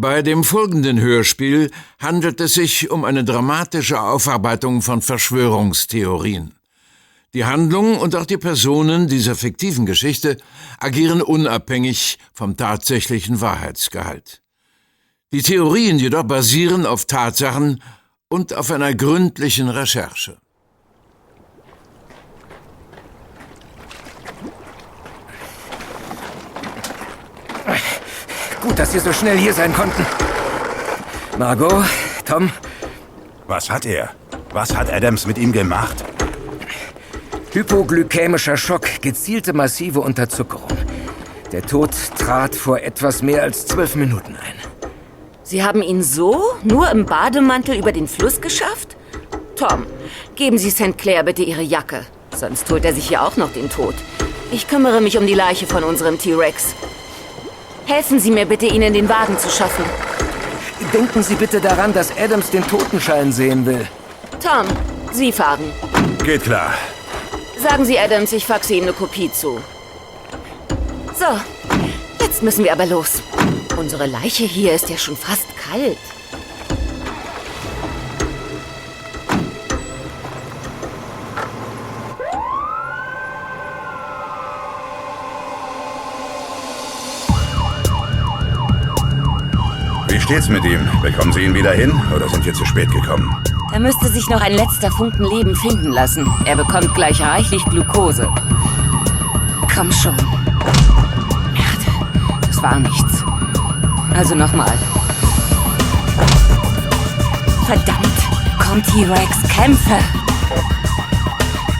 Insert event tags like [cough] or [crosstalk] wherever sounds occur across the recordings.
Bei dem folgenden Hörspiel handelt es sich um eine dramatische Aufarbeitung von Verschwörungstheorien. Die Handlung und auch die Personen dieser fiktiven Geschichte agieren unabhängig vom tatsächlichen Wahrheitsgehalt. Die Theorien jedoch basieren auf Tatsachen und auf einer gründlichen Recherche. Gut, dass Sie so schnell hier sein konnten. Margot, Tom. Was hat er? Was hat Adams mit ihm gemacht? Hypoglykämischer Schock, gezielte massive Unterzuckerung. Der Tod trat vor etwas mehr als zwölf Minuten ein. Sie haben ihn so, nur im Bademantel über den Fluss geschafft? Tom, geben Sie St. Clair bitte Ihre Jacke. Sonst holt er sich hier auch noch den Tod. Ich kümmere mich um die Leiche von unserem T-Rex. Helfen Sie mir bitte, ihn in den Wagen zu schaffen. Denken Sie bitte daran, dass Adams den Totenschein sehen will. Tom, Sie fahren. Geht klar. Sagen Sie Adams, ich faxe ihm eine Kopie zu. So, jetzt müssen wir aber los. Unsere Leiche hier ist ja schon fast kalt. Steht's mit ihm? Bekommen Sie ihn wieder hin oder sind wir zu spät gekommen? Da müsste sich noch ein letzter Funken Leben finden lassen. Er bekommt gleich reichlich Glukose. Komm schon. Merde, das war nichts. Also nochmal. Verdammt! Komm, T-Rex, kämpfe!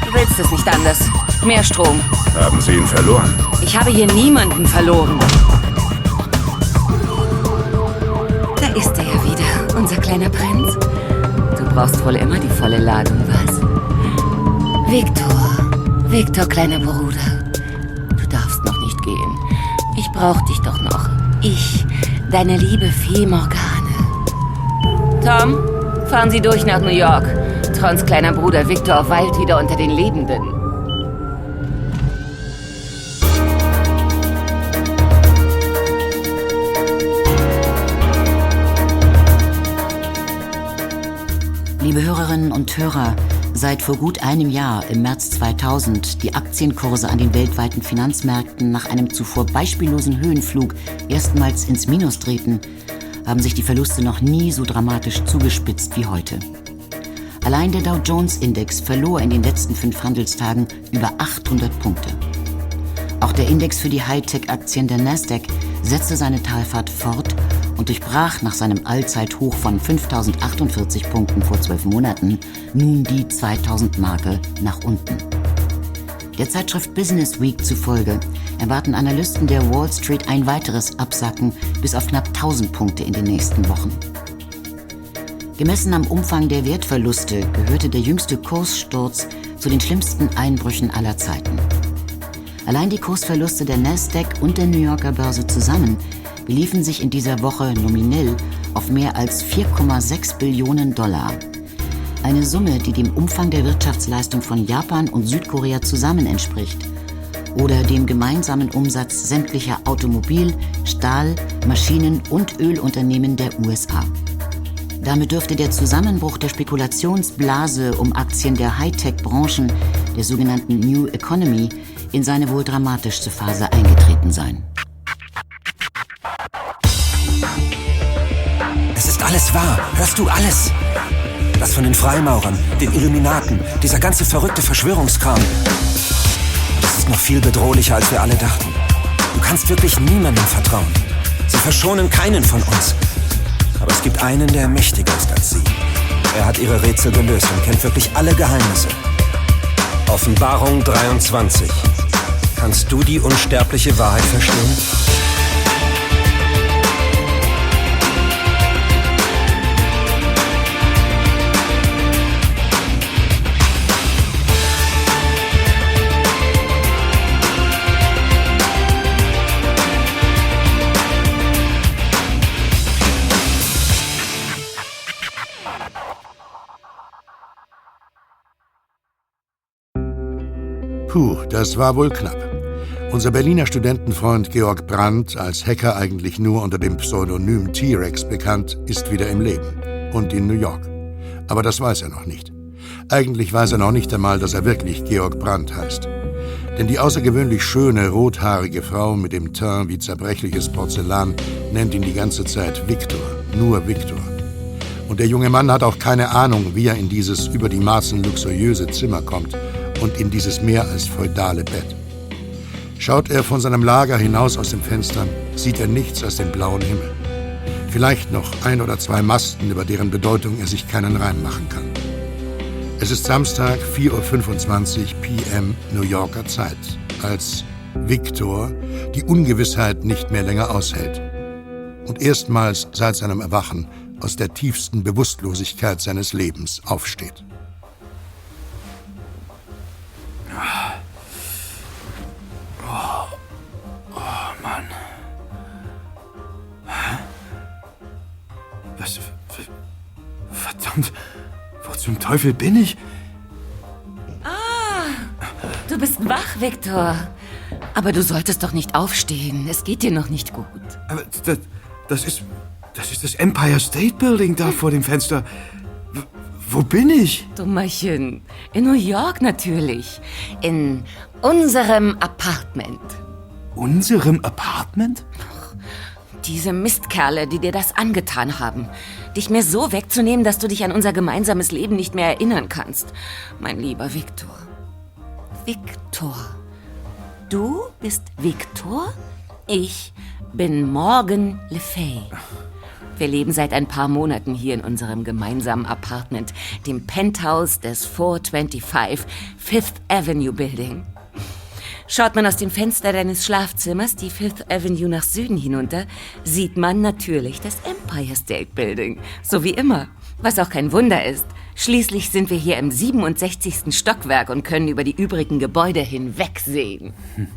Du willst es nicht anders. Mehr Strom. Haben Sie ihn verloren? Ich habe hier niemanden verloren. Kleiner Prinz. Du brauchst wohl immer die volle Ladung, was? Viktor, Viktor, kleiner Bruder. Du darfst noch nicht gehen. Ich brauch dich doch noch. Ich, deine liebe Fee Morgane. Tom, fahren Sie durch nach New York. Trons kleiner Bruder Viktor weilt wieder unter den Lebenden. Liebe Hörerinnen und Hörer, seit vor gut einem Jahr, im März 2000, die Aktienkurse an den weltweiten Finanzmärkten nach einem zuvor beispiellosen Höhenflug erstmals ins Minus treten, haben sich die Verluste noch nie so dramatisch zugespitzt wie heute. Allein der Dow Jones Index verlor in den letzten fünf Handelstagen über 800 Punkte. Auch der Index für die Hightech-Aktien der Nasdaq setzte seine Talfahrt fort und durchbrach nach seinem Allzeithoch von 5048 Punkten vor zwölf Monaten nun die 2000-Marke nach unten. Der Zeitschrift Business Week zufolge erwarten Analysten der Wall Street ein weiteres Absacken bis auf knapp 1000 Punkte in den nächsten Wochen. Gemessen am Umfang der Wertverluste gehörte der jüngste Kurssturz zu den schlimmsten Einbrüchen aller Zeiten. Allein die Kursverluste der Nasdaq und der New Yorker Börse zusammen beliefen sich in dieser Woche nominell auf mehr als 4,6 Billionen Dollar. Eine Summe, die dem Umfang der Wirtschaftsleistung von Japan und Südkorea zusammen entspricht oder dem gemeinsamen Umsatz sämtlicher Automobil-, Stahl-, Maschinen- und Ölunternehmen der USA. Damit dürfte der Zusammenbruch der Spekulationsblase um Aktien der Hightech-Branchen, der sogenannten New Economy, in seine wohl dramatischste Phase eingetreten sein. Es ist alles wahr. Hörst du alles? Das von den Freimaurern, den Illuminaten, dieser ganze verrückte Verschwörungskram. Das ist noch viel bedrohlicher, als wir alle dachten. Du kannst wirklich niemandem vertrauen. Sie verschonen keinen von uns. Aber es gibt einen, der mächtiger ist als sie. Er hat ihre Rätsel gelöst und kennt wirklich alle Geheimnisse. Offenbarung 23. Kannst du die unsterbliche Wahrheit verstehen? Puh, das war wohl knapp. Unser Berliner Studentenfreund Georg Brandt, als Hacker eigentlich nur unter dem Pseudonym T-Rex bekannt, ist wieder im Leben und in New York. Aber das weiß er noch nicht. Eigentlich weiß er noch nicht einmal, dass er wirklich Georg Brandt heißt. Denn die außergewöhnlich schöne, rothaarige Frau mit dem Teint wie zerbrechliches Porzellan nennt ihn die ganze Zeit Viktor, nur Viktor. Und der junge Mann hat auch keine Ahnung, wie er in dieses über die Maßen luxuriöse Zimmer kommt und in dieses mehr als feudale Bett. Schaut er von seinem Lager hinaus aus dem Fenster, sieht er nichts als den blauen Himmel. Vielleicht noch ein oder zwei Masten, über deren Bedeutung er sich keinen Reim machen kann. Es ist Samstag, 4.25 Uhr PM New Yorker Zeit, als Victor die Ungewissheit nicht mehr länger aushält und erstmals seit seinem Erwachen aus der tiefsten Bewusstlosigkeit seines Lebens aufsteht. Was? Verdammt. Wo zum Teufel bin ich? Ah, du bist wach, Viktor. Aber du solltest doch nicht aufstehen. Es geht dir noch nicht gut. Aber das, das ist. Das ist das Empire State Building da vor dem Fenster. Wo bin ich? Dummerchen. In New York natürlich. In unserem Apartment. Unserem Apartment? Diese Mistkerle, die dir das angetan haben. Dich mir so wegzunehmen, dass du dich an unser gemeinsames Leben nicht mehr erinnern kannst. Mein lieber Viktor. Viktor. Du bist Viktor? Ich bin Morgan Le Fay. Wir leben seit ein paar Monaten hier in unserem gemeinsamen Apartment, dem Penthouse des 425 Fifth Avenue Building. Schaut man aus dem Fenster deines Schlafzimmers die Fifth Avenue nach Süden hinunter, sieht man natürlich das Empire State Building. So wie immer. Was auch kein Wunder ist. Schließlich sind wir hier im 67. Stockwerk und können über die übrigen Gebäude hinwegsehen. Hm.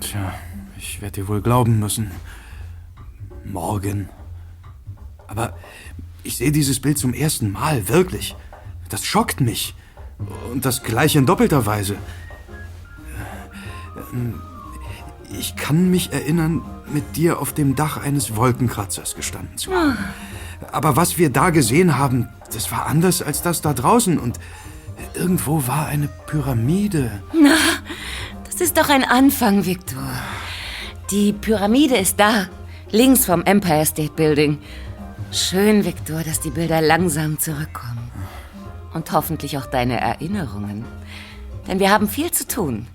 Tja, ich werde dir wohl glauben müssen. Morgen. Aber ich sehe dieses Bild zum ersten Mal, wirklich. Das schockt mich. Und das gleich in doppelter Weise. Ich kann mich erinnern, mit dir auf dem Dach eines Wolkenkratzers gestanden zu haben. Aber was wir da gesehen haben, das war anders als das da draußen. Und irgendwo war eine Pyramide. Na, das ist doch ein Anfang, Victor. Die Pyramide ist da, links vom Empire State Building. Schön, Victor, dass die Bilder langsam zurückkommen. Und hoffentlich auch deine Erinnerungen. Denn wir haben viel zu tun.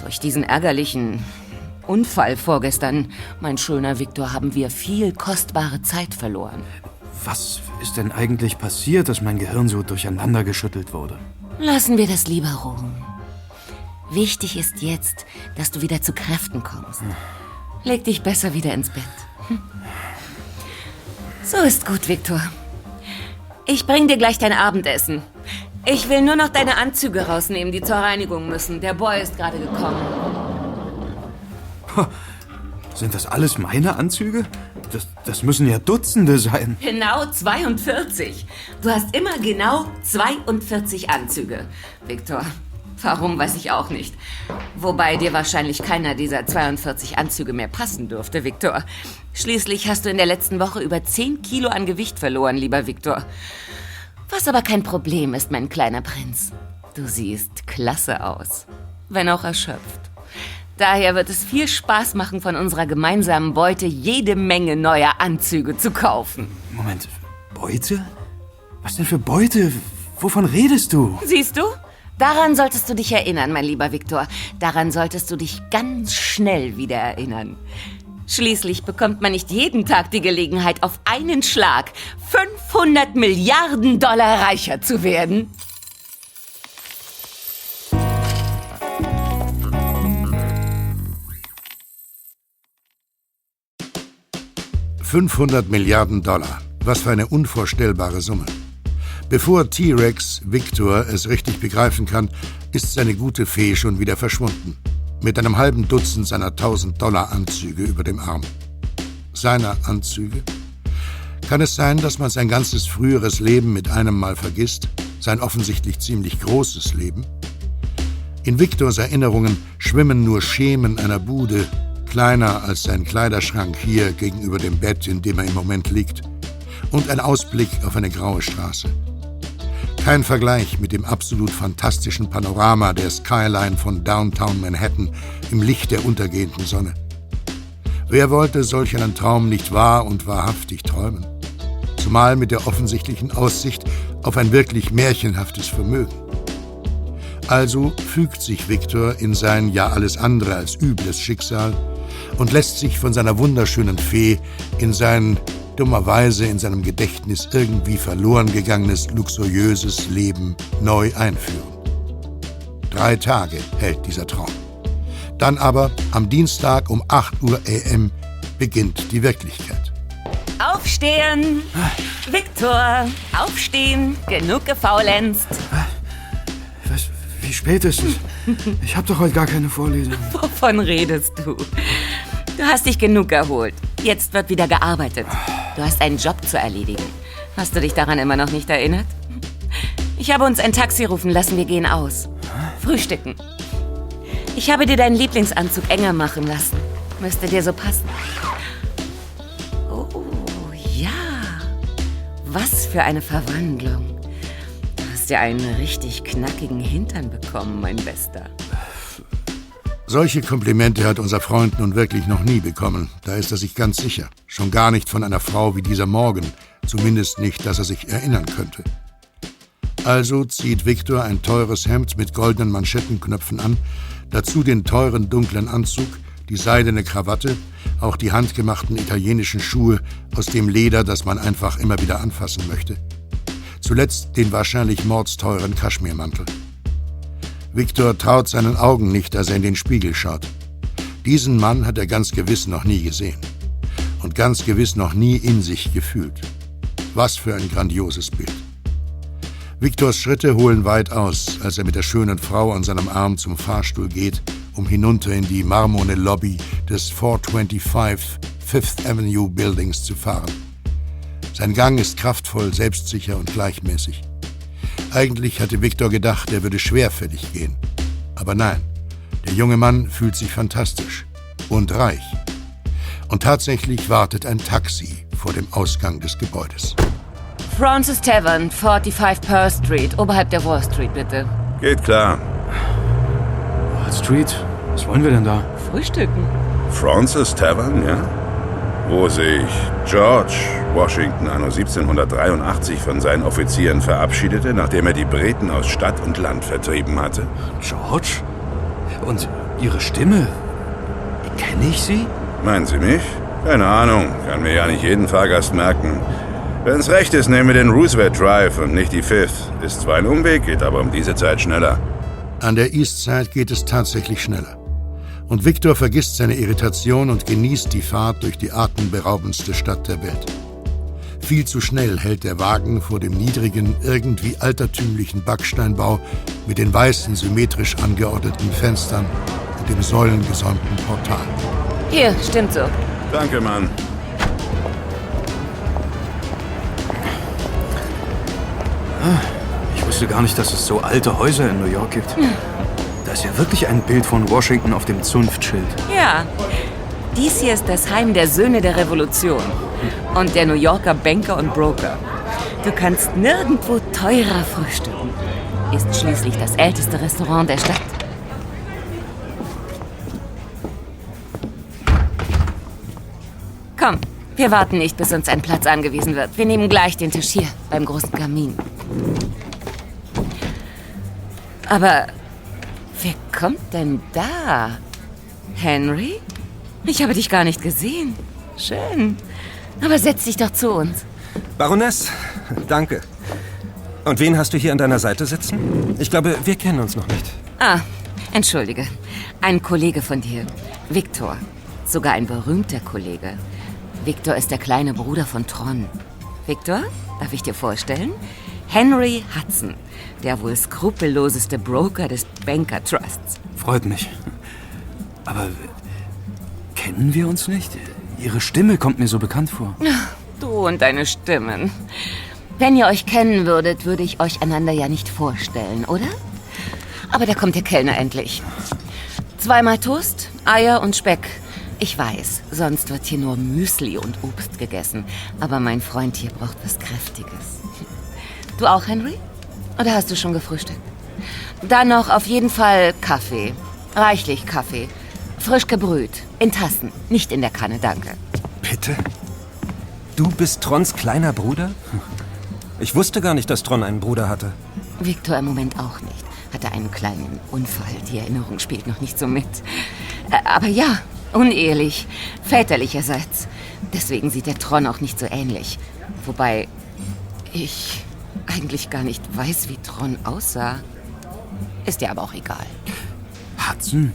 Durch diesen ärgerlichen Unfall vorgestern, mein schöner Viktor, haben wir viel kostbare Zeit verloren. Was ist denn eigentlich passiert, dass mein Gehirn so durcheinander geschüttelt wurde? Lassen wir das lieber ruhen. Wichtig ist jetzt, dass du wieder zu Kräften kommst. Leg dich besser wieder ins Bett. Hm. So ist gut, Viktor. Ich bring dir gleich dein Abendessen. Ich will nur noch deine Anzüge rausnehmen, die zur Reinigung müssen. Der Boy ist gerade gekommen. Sind das alles meine Anzüge? Das, das müssen ja Dutzende sein. Genau 42. Du hast immer genau 42 Anzüge, Viktor. Warum, weiß ich auch nicht. Wobei dir wahrscheinlich keiner dieser 42 Anzüge mehr passen dürfte, Viktor. Schließlich hast du in der letzten Woche über 10 Kilo an Gewicht verloren, lieber Viktor. Was aber kein Problem ist, mein kleiner Prinz. Du siehst klasse aus, wenn auch erschöpft. Daher wird es viel Spaß machen, von unserer gemeinsamen Beute jede Menge neuer Anzüge zu kaufen. Moment, Beute? Was denn für Beute? Wovon redest du? Siehst du? Daran solltest du dich erinnern, mein lieber Viktor. Daran solltest du dich ganz schnell wieder erinnern. Schließlich bekommt man nicht jeden Tag die Gelegenheit, auf einen Schlag 500 Milliarden Dollar reicher zu werden. »500 Milliarden Dollar. Was für eine unvorstellbare Summe. Bevor T-Rex, Victor, es richtig begreifen kann, ist seine gute Fee schon wieder verschwunden mit einem halben Dutzend seiner 1000-Dollar-Anzüge über dem Arm. Seiner Anzüge? Kann es sein, dass man sein ganzes früheres Leben mit einem Mal vergisst? Sein offensichtlich ziemlich großes Leben? In Viktors Erinnerungen schwimmen nur Schemen einer Bude, kleiner als sein Kleiderschrank hier gegenüber dem Bett, in dem er im Moment liegt, und ein Ausblick auf eine graue Straße. Kein Vergleich mit dem absolut fantastischen Panorama der Skyline von Downtown Manhattan im Licht der untergehenden Sonne. Wer wollte solch einen Traum nicht wahr und wahrhaftig träumen? Zumal mit der offensichtlichen Aussicht auf ein wirklich märchenhaftes Vermögen. Also fügt sich Viktor in sein ja alles andere als übles Schicksal und lässt sich von seiner wunderschönen Fee in sein dummerweise in seinem Gedächtnis irgendwie verloren gegangenes, luxuriöses Leben neu einführen. Drei Tage hält dieser Traum. Dann aber am Dienstag um 8 Uhr AM beginnt die Wirklichkeit. Aufstehen! Viktor, aufstehen! Genug gefaulenzt. Wie spät ist es? Ich habe doch heute gar keine Vorlesung. [laughs] Wovon redest du? Du hast dich genug erholt. Jetzt wird wieder gearbeitet. Du hast einen Job zu erledigen. Hast du dich daran immer noch nicht erinnert? Ich habe uns ein Taxi rufen lassen, wir gehen aus. Frühstücken. Ich habe dir deinen Lieblingsanzug enger machen lassen. Müsste dir so passen. Oh, ja. Was für eine Verwandlung. Ja einen richtig knackigen Hintern bekommen, mein Bester. Solche Komplimente hat unser Freund nun wirklich noch nie bekommen. Da ist er sich ganz sicher. Schon gar nicht von einer Frau wie dieser Morgen. Zumindest nicht, dass er sich erinnern könnte. Also zieht Viktor ein teures Hemd mit goldenen Manschettenknöpfen an, dazu den teuren dunklen Anzug, die seidene Krawatte, auch die handgemachten italienischen Schuhe aus dem Leder, das man einfach immer wieder anfassen möchte. Zuletzt den wahrscheinlich mordsteuren Kaschmirmantel. Viktor traut seinen Augen nicht, als er in den Spiegel schaut. Diesen Mann hat er ganz gewiss noch nie gesehen. Und ganz gewiss noch nie in sich gefühlt. Was für ein grandioses Bild. Viktors Schritte holen weit aus, als er mit der schönen Frau an seinem Arm zum Fahrstuhl geht, um hinunter in die marmorne Lobby des 425 Fifth Avenue Buildings zu fahren. Sein Gang ist kraftvoll, selbstsicher und gleichmäßig. Eigentlich hatte Viktor gedacht, er würde schwerfällig gehen. Aber nein, der junge Mann fühlt sich fantastisch und reich. Und tatsächlich wartet ein Taxi vor dem Ausgang des Gebäudes. Francis Tavern, 45 Pearl Street, oberhalb der Wall Street, bitte. Geht klar. Wall Street? Was wollen wir denn da? Frühstücken. Francis Tavern, ja? Wo sich George Washington anno 1783 von seinen Offizieren verabschiedete, nachdem er die Briten aus Stadt und Land vertrieben hatte? George? Und Ihre Stimme? Kenne ich sie? Meinen Sie mich? Keine Ahnung, kann mir ja nicht jeden Fahrgast merken. Wenn's recht ist, nehmen wir den Roosevelt Drive und nicht die Fifth. Ist zwar ein Umweg, geht aber um diese Zeit schneller. An der East Side geht es tatsächlich schneller. Und Victor vergisst seine Irritation und genießt die Fahrt durch die atemberaubendste Stadt der Welt. Viel zu schnell hält der Wagen vor dem niedrigen, irgendwie altertümlichen Backsteinbau mit den weißen, symmetrisch angeordneten Fenstern und dem säulengesäumten Portal. Hier, stimmt so. Danke, Mann. Ich wusste gar nicht, dass es so alte Häuser in New York gibt. Da ist ja wirklich ein Bild von Washington auf dem Zunftschild. Ja. Dies hier ist das Heim der Söhne der Revolution und der New Yorker Banker und Broker. Du kannst nirgendwo teurer frühstücken. Ist schließlich das älteste Restaurant der Stadt. Komm, wir warten nicht, bis uns ein Platz angewiesen wird. Wir nehmen gleich den Tisch hier beim großen Kamin. Aber wer kommt denn da? Henry? Ich habe dich gar nicht gesehen. Schön. Aber setz dich doch zu uns. Baroness, danke. Und wen hast du hier an deiner Seite sitzen? Ich glaube, wir kennen uns noch nicht. Ah, entschuldige. Ein Kollege von dir. Viktor. Sogar ein berühmter Kollege. Viktor ist der kleine Bruder von Tron. Viktor, darf ich dir vorstellen? Henry Hudson, der wohl skrupelloseste Broker des Banker Trusts. Freut mich. Aber kennen wir uns nicht? Ihre Stimme kommt mir so bekannt vor. [laughs] Du und deine Stimmen. Wenn ihr euch kennen würdet, würde ich euch einander ja nicht vorstellen, oder? Aber da kommt der Kellner endlich. Zweimal Toast, Eier und Speck. Ich weiß, sonst wird hier nur Müsli und Obst gegessen. Aber mein Freund hier braucht was Kräftiges. Du auch, Henry? Oder hast du schon gefrühstückt? Dann noch auf jeden Fall Kaffee. Reichlich Kaffee. Frisch gebrüht. In Tassen. Nicht in der Kanne, danke. Bitte? Du bist Trons kleiner Bruder? Ich wusste gar nicht, dass Tron einen Bruder hatte. Victor im Moment auch nicht. Hatte einen kleinen Unfall. Die Erinnerung spielt noch nicht so mit. Aber ja, unehelich. Väterlicherseits. Deswegen sieht der Tron auch nicht so ähnlich. Wobei ich eigentlich gar nicht weiß, wie Tron aussah. Ist dir aber auch egal. Hudson?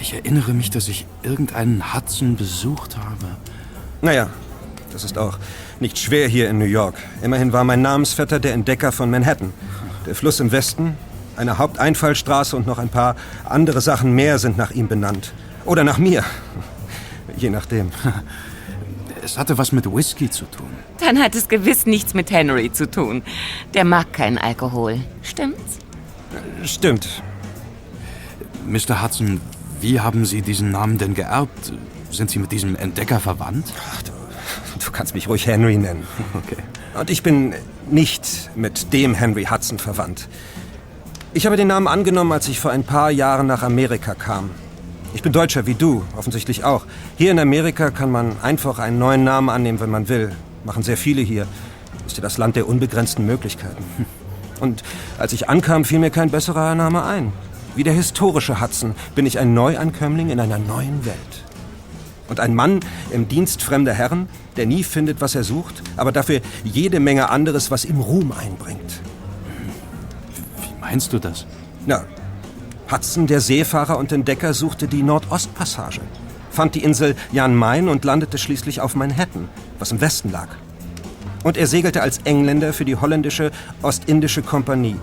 Ich erinnere mich, dass ich irgendeinen Hudson besucht habe. Naja, das ist auch nicht schwer hier in New York. Immerhin war mein Namensvetter der Entdecker von Manhattan. Der Fluss im Westen, eine Haupteinfallstraße und noch ein paar andere Sachen mehr sind nach ihm benannt. Oder nach mir. Je nachdem. [laughs] Es hatte was mit Whisky zu tun. Dann hat es gewiss nichts mit Henry zu tun. Der mag keinen Alkohol. Stimmt's? Stimmt. Mr. Hudson, wie haben Sie diesen Namen denn geerbt? Sind Sie mit diesem Entdecker verwandt? Du kannst mich ruhig Henry nennen. [laughs] Okay. Und ich bin nicht mit dem Henry Hudson verwandt. Ich habe den Namen angenommen, als ich vor ein paar Jahren nach Amerika kam. Ich bin Deutscher wie du, offensichtlich auch. Hier in Amerika kann man einfach einen neuen Namen annehmen, wenn man will. Machen sehr viele hier. Ist ja das Land der unbegrenzten Möglichkeiten. [laughs] Und als ich ankam, fiel mir kein besserer Name ein. Wie der historische Hudson bin ich ein Neuankömmling in einer neuen Welt. Und ein Mann im Dienst fremder Herren, der nie findet, was er sucht, aber dafür jede Menge anderes, was ihm Ruhm einbringt. Wie meinst du das? Na, Hudson, der Seefahrer und Entdecker, suchte die Nordostpassage, fand die Insel Jan Mayen und landete schließlich auf Manhattan, was im Westen lag. Und er segelte als Engländer für die holländische Ostindische Kompanie.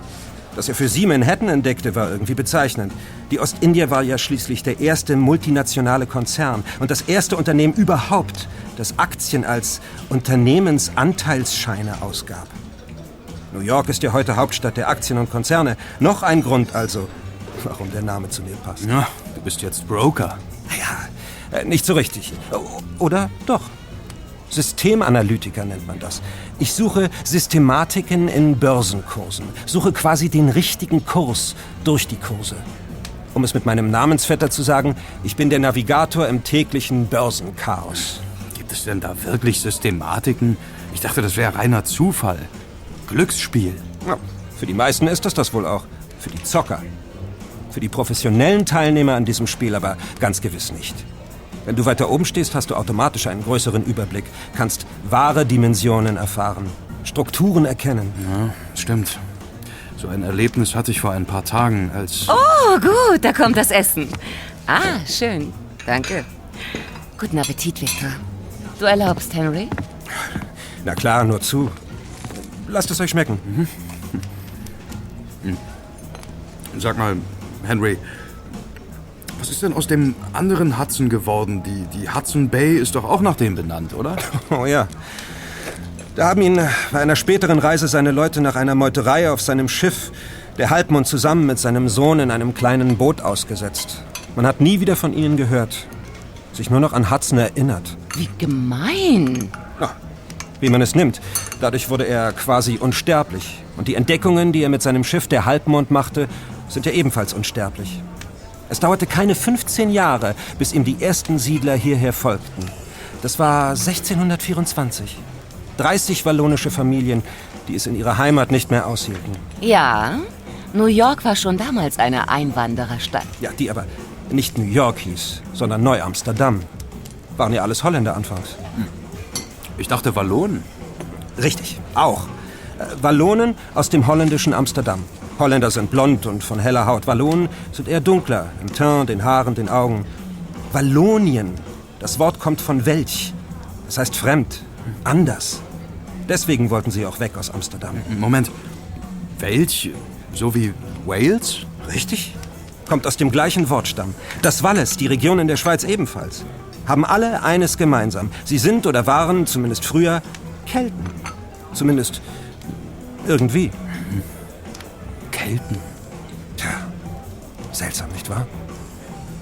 Dass er für sie Manhattan entdeckte, war irgendwie bezeichnend. Die Ostindier war ja schließlich der erste multinationale Konzern und das erste Unternehmen überhaupt, das Aktien als Unternehmensanteilsscheine ausgab. New York ist ja heute Hauptstadt der Aktien und Konzerne. Noch ein Grund also, [laughs] warum der Name zu mir passt. Ja, du bist jetzt Broker. Naja, äh, nicht so richtig. Oder doch? Systemanalytiker nennt man das. Ich suche Systematiken in Börsenkursen, suche quasi den richtigen Kurs durch die Kurse. Um es mit meinem Namensvetter zu sagen, ich bin der Navigator im täglichen Börsenchaos. Gibt es denn da wirklich Systematiken? Ich dachte, das wäre reiner Zufall. Glücksspiel. Ja, für die meisten ist das das wohl auch. Für die Zocker. Für die professionellen Teilnehmer an diesem Spiel aber ganz gewiss nicht. Wenn du weiter oben stehst, hast du automatisch einen größeren Überblick, kannst wahre Dimensionen erfahren, Strukturen erkennen. Ja, stimmt. So ein Erlebnis hatte ich vor ein paar Tagen, als... Oh, gut, da kommt das Essen. Ah, schön. Danke. Guten Appetit, Victor. Du erlaubst, Henry? Na klar, nur zu. Lasst es euch schmecken. Sag mal, Henry, was ist denn aus dem anderen Hudson geworden? Die, die Hudson Bay ist doch auch nach dem benannt, oder? [laughs] Oh ja. Da haben ihn bei einer späteren Reise seine Leute nach einer Meuterei auf seinem Schiff, der Halbmond, zusammen mit seinem Sohn in einem kleinen Boot ausgesetzt. Man hat nie wieder von ihnen gehört. Sich nur noch an Hudson erinnert. Wie gemein. Ja, wie man es nimmt. Dadurch wurde er quasi unsterblich. Und die Entdeckungen, die er mit seinem Schiff der Halbmond machte, sind ja ebenfalls unsterblich. Es dauerte keine 15 Jahre, bis ihm die ersten Siedler hierher folgten. Das war 1624. 30 wallonische Familien, die es in ihrer Heimat nicht mehr aushielten. Ja, New York war schon damals eine Einwandererstadt. Ja, die aber nicht New York hieß, sondern Neu-Amsterdam. Waren ja alles Holländer anfangs. Ich dachte Wallonen. Richtig, auch. Äh, Wallonen aus dem holländischen Amsterdam. Holländer sind blond und von heller Haut. Wallonen sind eher dunkler, im Teint, den Haaren, den Augen. Wallonien, das Wort kommt von Welch. Das heißt fremd, anders. Deswegen wollten sie auch weg aus Amsterdam. Moment. Welch? So wie Wales? Richtig? Kommt aus dem gleichen Wortstamm. Das Wallis, die Region in der Schweiz ebenfalls. Haben alle eines gemeinsam. Sie sind oder waren, zumindest früher, Kelten. Zumindest irgendwie. Kelten. nicht wahr?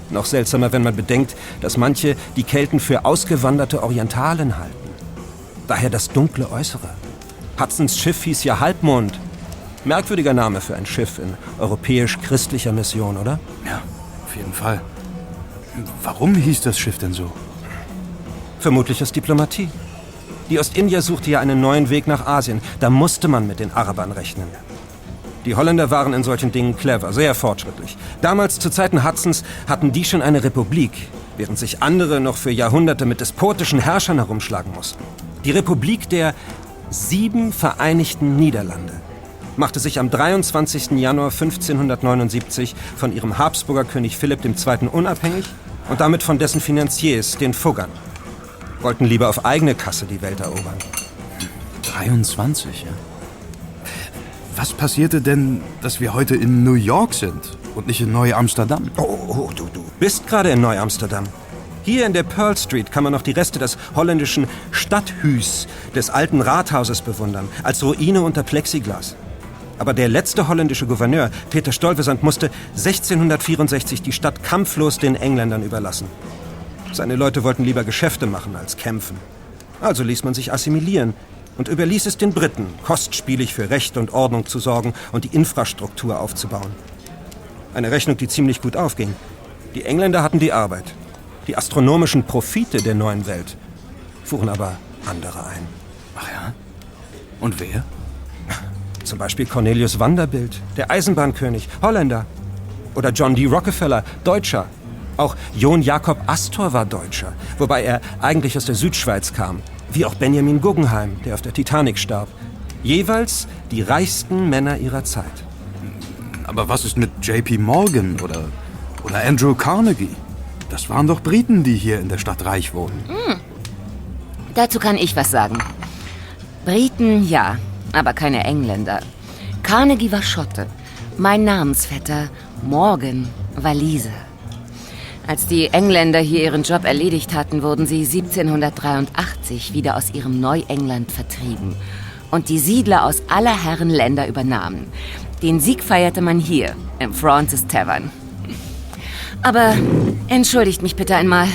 Noch seltsamer, wenn man bedenkt, dass manche die Kelten für ausgewanderte Orientalen halten. Daher das dunkle Äußere. Hudsons Schiff hieß ja Halbmond. Merkwürdiger Name für ein Schiff in europäisch-christlicher Mission, oder? Ja, auf jeden Fall. Warum hieß das Schiff denn so? Vermutlich aus Diplomatie. Die Ostindier suchte ja einen neuen Weg nach Asien. Da musste man mit den Arabern rechnen. Die Holländer waren in solchen Dingen clever, sehr fortschrittlich. Damals, zu Zeiten Hudsons, hatten die schon eine Republik, während sich andere noch für Jahrhunderte mit despotischen Herrschern herumschlagen mussten. Die Republik der sieben Vereinigten Niederlande machte sich am 23. Januar 1579 von ihrem Habsburger König Philipp II. unabhängig und damit von dessen Finanziers, den Fuggern. Wollten lieber auf eigene Kasse die Welt erobern. 23, ja. Was passierte denn, dass wir heute in New York sind und nicht in Neu-Amsterdam? Oh, oh, du, du bist gerade in Neu-Amsterdam. Hier in der Pearl Street kann man noch die Reste des holländischen Stadthüs des alten Rathauses bewundern, als Ruine unter Plexiglas. Aber der letzte holländische Gouverneur, Peter Stuyvesant, musste 1664 die Stadt kampflos den Engländern überlassen. Seine Leute wollten lieber Geschäfte machen als kämpfen. Also ließ man sich assimilieren und überließ es den Briten, kostspielig für Recht und Ordnung zu sorgen und die Infrastruktur aufzubauen. Eine Rechnung, die ziemlich gut aufging. Die Engländer hatten die Arbeit. Die astronomischen Profite der neuen Welt fuhren aber andere ein. Ach ja? Und wer? [laughs] Zum Beispiel Cornelius Vanderbilt, der Eisenbahnkönig, Holländer. Oder John D. Rockefeller, Deutscher. Auch John Jakob Astor war Deutscher, wobei er eigentlich aus der Südschweiz kam. Wie auch Benjamin Guggenheim, der auf der Titanic starb. Jeweils die reichsten Männer ihrer Zeit. Aber was ist mit JP Morgan oder, oder Andrew Carnegie? Das waren doch Briten, die hier in der Stadt reich wurden. Dazu kann ich was sagen. Briten ja, aber keine Engländer. Carnegie war Schotte. Mein Namensvetter Morgan Waliser. Als die Engländer hier ihren Job erledigt hatten, wurden sie 1783 wieder aus ihrem Neuengland vertrieben und die Siedler aus aller Herren Länder übernahmen. Den Sieg feierte man hier, im Francis Tavern. Aber entschuldigt mich bitte einmal.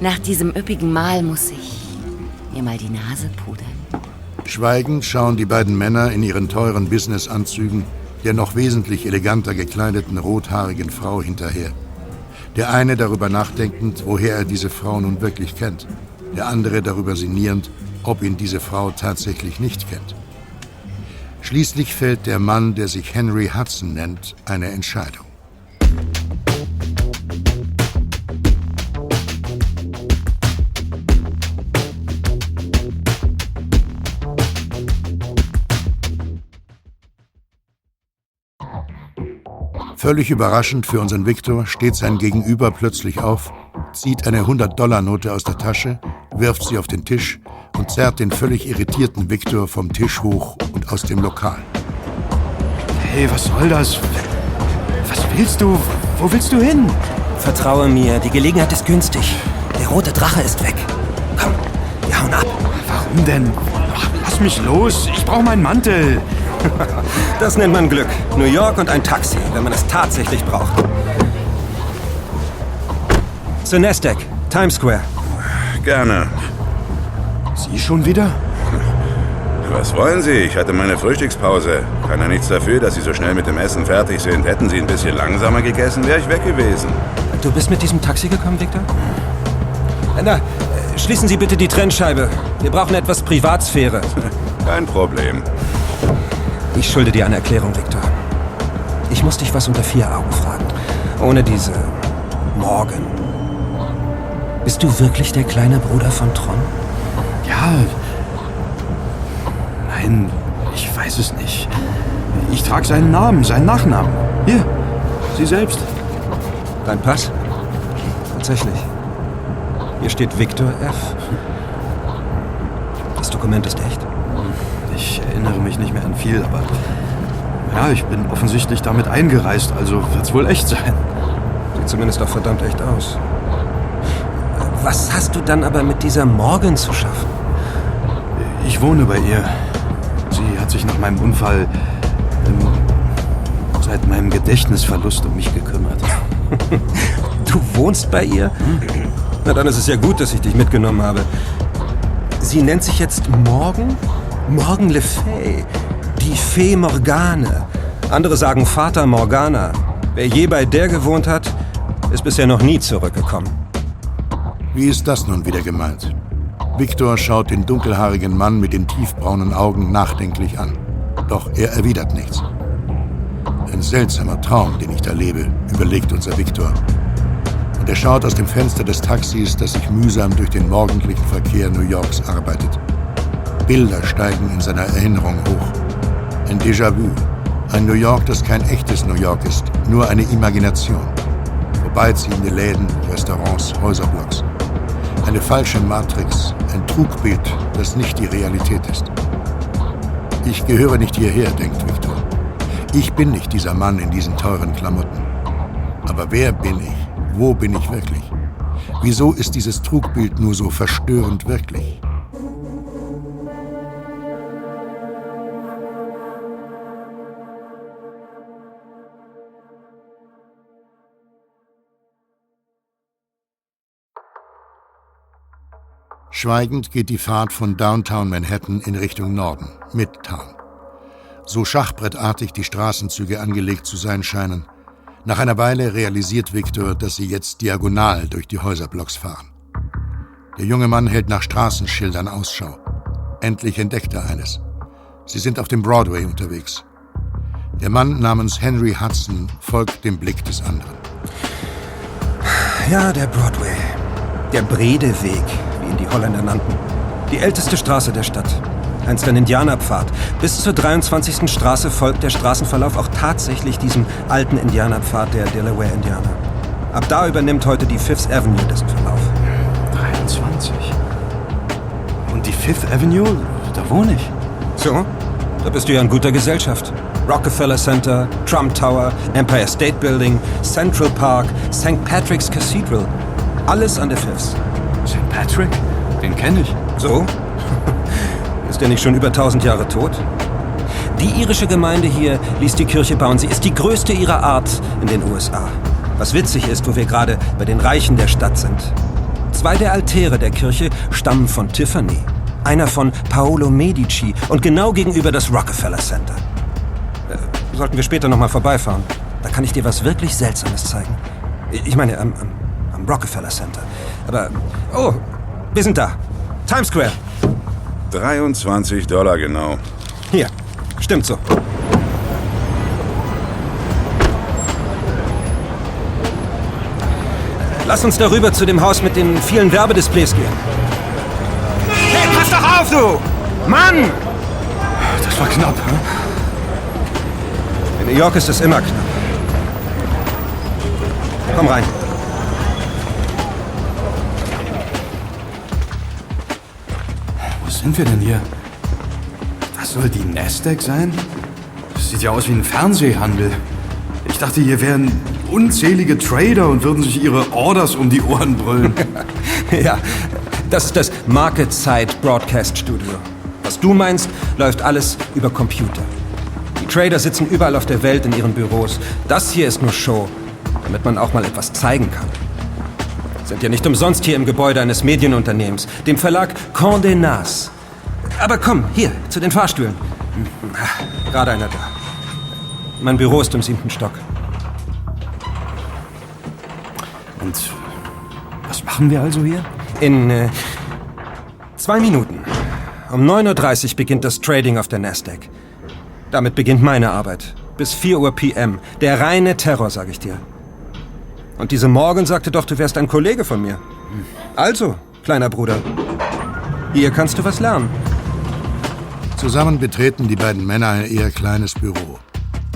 Nach diesem üppigen Mahl muss ich mir mal die Nase pudern. Schweigend schauen die beiden Männer in ihren teuren Businessanzügen der noch wesentlich eleganter gekleideten rothaarigen Frau hinterher. Der eine darüber nachdenkend, woher er diese Frau nun wirklich kennt. Der andere darüber sinnierend, ob ihn diese Frau tatsächlich nicht kennt. Schließlich fällt der Mann, der sich Henry Hudson nennt, eine Entscheidung. Völlig überraschend für unseren Viktor steht sein Gegenüber plötzlich auf, zieht eine 100-Dollar-Note aus der Tasche, wirft sie auf den Tisch und zerrt den völlig irritierten Viktor vom Tisch hoch und aus dem Lokal. Hey, was soll das? Was willst du? Wo willst du hin? Vertraue mir, die Gelegenheit ist günstig. Der rote Drache ist weg. Komm, wir hauen ab. Warum denn? Ach, lass mich los. Ich brauche meinen Mantel. [laughs] Das nennt man Glück. New York und ein Taxi, wenn man es tatsächlich braucht. Zur Nasdaq, Times Square. Gerne. Sie schon wieder? Was wollen Sie? Ich hatte meine Frühstückspause. Kann ja nichts dafür, dass Sie so schnell mit dem Essen fertig sind. Hätten Sie ein bisschen langsamer gegessen, wäre ich weg gewesen. Du bist mit diesem Taxi gekommen, Victor? Na, schließen Sie bitte die Trennscheibe. Wir brauchen etwas Privatsphäre. Kein Problem. Ich schulde dir eine Erklärung, Victor. Ich muss dich was unter vier Augen fragen. Ohne diese Morgen. Bist du wirklich der kleine Bruder von Tron? Ja. Nein, ich weiß es nicht. Ich trage seinen Namen, seinen Nachnamen. Hier, Sie selbst. Dein Pass? Tatsächlich. Hier steht Victor F. Das Dokument ist erinnere mich nicht mehr an viel, aber ja, ich bin offensichtlich damit eingereist, also wird's wohl echt sein. Sieht zumindest auch verdammt echt aus. Was hast du dann aber mit dieser Morgan zu schaffen? Ich wohne bei ihr. Sie hat sich nach meinem Unfall ähm, seit meinem Gedächtnisverlust um mich gekümmert. [laughs] Du wohnst bei ihr? Na, dann ist es ja gut, dass ich dich mitgenommen habe. Sie nennt sich jetzt Morgen? Morgen Le Fay. Die Fee Morgane. Andere sagen Vater Morgana. Wer je bei der gewohnt hat, ist bisher noch nie zurückgekommen. Wie ist das nun wieder gemeint? Viktor schaut den dunkelhaarigen Mann mit den tiefbraunen Augen nachdenklich an. Doch er erwidert nichts. Ein seltsamer Traum, den ich da lebe, überlegt unser Viktor. Und er schaut aus dem Fenster des Taxis, das sich mühsam durch den morgendlichen Verkehr New Yorks arbeitet. Bilder steigen in seiner Erinnerung hoch. Ein Déjà-vu. Ein New York, das kein echtes New York ist, nur eine Imagination. Vorbeiziehende Läden, Restaurants, Häuserblocks. Eine falsche Matrix, ein Trugbild, das nicht die Realität ist. Ich gehöre nicht hierher, denkt Viktor. Ich bin nicht dieser Mann in diesen teuren Klamotten. Aber wer bin ich? Wo bin ich wirklich? Wieso ist dieses Trugbild nur so verstörend wirklich? Schweigend geht die Fahrt von Downtown Manhattan in Richtung Norden, Midtown. So schachbrettartig die Straßenzüge angelegt zu sein scheinen. Nach einer Weile realisiert Victor, dass sie jetzt diagonal durch die Häuserblocks fahren. Der junge Mann hält nach Straßenschildern Ausschau. Endlich entdeckt er eines. Sie sind auf dem Broadway unterwegs. Der Mann namens Henry Hudson folgt dem Blick des anderen. Ja, der Broadway. Der Bredeweg, ihn die Holländer nannten. Die älteste Straße der Stadt. Einst ein Indianerpfad. Bis zur 23. Straße folgt der Straßenverlauf auch tatsächlich diesem alten Indianerpfad der Delaware-Indianer. Ab da übernimmt heute die Fifth Avenue dessen Verlauf. 23. Und die Fifth Avenue, da wohne ich. So, da bist du ja in guter Gesellschaft. Rockefeller Center, Trump Tower, Empire State Building, Central Park, St. Patrick's Cathedral. Alles an der Fifth. St. Patrick? Den kenne ich. So? [laughs] Ist er nicht schon über 1000 Jahre tot? Die irische Gemeinde hier ließ die Kirche bauen. Sie ist die größte ihrer Art in den USA. Was witzig ist, wo wir gerade bei den Reichen der Stadt sind. Zwei der Altäre der Kirche stammen von Tiffany. Einer von Paolo Medici und genau gegenüber das Rockefeller Center. Äh, sollten wir später nochmal vorbeifahren. Da kann ich dir was wirklich Seltsames zeigen. Ich meine, am, am, am Rockefeller Center. Aber, oh, wir sind da. Times Square. 23 Dollar genau. Hier, stimmt so. Lass uns darüber zu dem Haus mit den vielen Werbedisplays gehen. Hey, pass doch auf, du! Mann! Das war knapp, hä? In New York ist es immer knapp. Komm rein. Wo sind wir denn hier? Das soll die Nasdaq sein? Das sieht ja aus wie ein Fernsehhandel. Ich dachte, hier wären unzählige Trader und würden sich ihre Orders um die Ohren brüllen. [laughs] Ja, das ist das Market Side Broadcast Studio. Was du meinst, läuft alles über Computer. Die Trader sitzen überall auf der Welt in ihren Büros. Das hier ist nur Show, damit man auch mal etwas zeigen kann. Sind ja nicht umsonst hier im Gebäude eines Medienunternehmens, dem Verlag Condé Nast. Aber komm, hier, zu den Fahrstühlen. Hm, Gerade einer da. Mein Büro ist im siebten Stock. Und was machen wir also hier? In äh, zwei Minuten. Um 9.30 Uhr beginnt das Trading auf der Nasdaq. Damit beginnt meine Arbeit. Bis 4 Uhr PM. Der reine Terror, sag ich dir. Und diese Morgan sagte doch, du wärst ein Kollege von mir. Also, kleiner Bruder. Hier kannst du was lernen. Zusammen betreten die beiden Männer ein eher kleines Büro.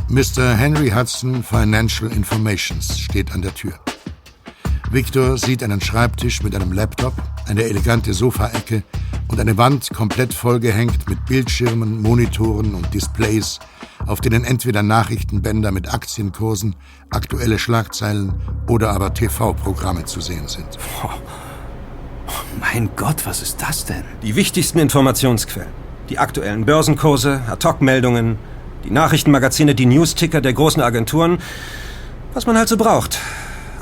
Mr. Henry Hudson Financial Informations steht an der Tür. Victor sieht einen Schreibtisch mit einem Laptop, eine elegante Sofaecke und eine Wand komplett vollgehängt mit Bildschirmen, Monitoren und Displays, auf denen entweder Nachrichtenbänder mit Aktienkursen, aktuelle Schlagzeilen oder aber TV-Programme zu sehen sind. Mein Gott, was ist das denn? Die wichtigsten Informationsquellen. Die aktuellen Börsenkurse, Ad-Hoc-Meldungen, die Nachrichtenmagazine, die Newsticker der großen Agenturen. Was man halt so braucht.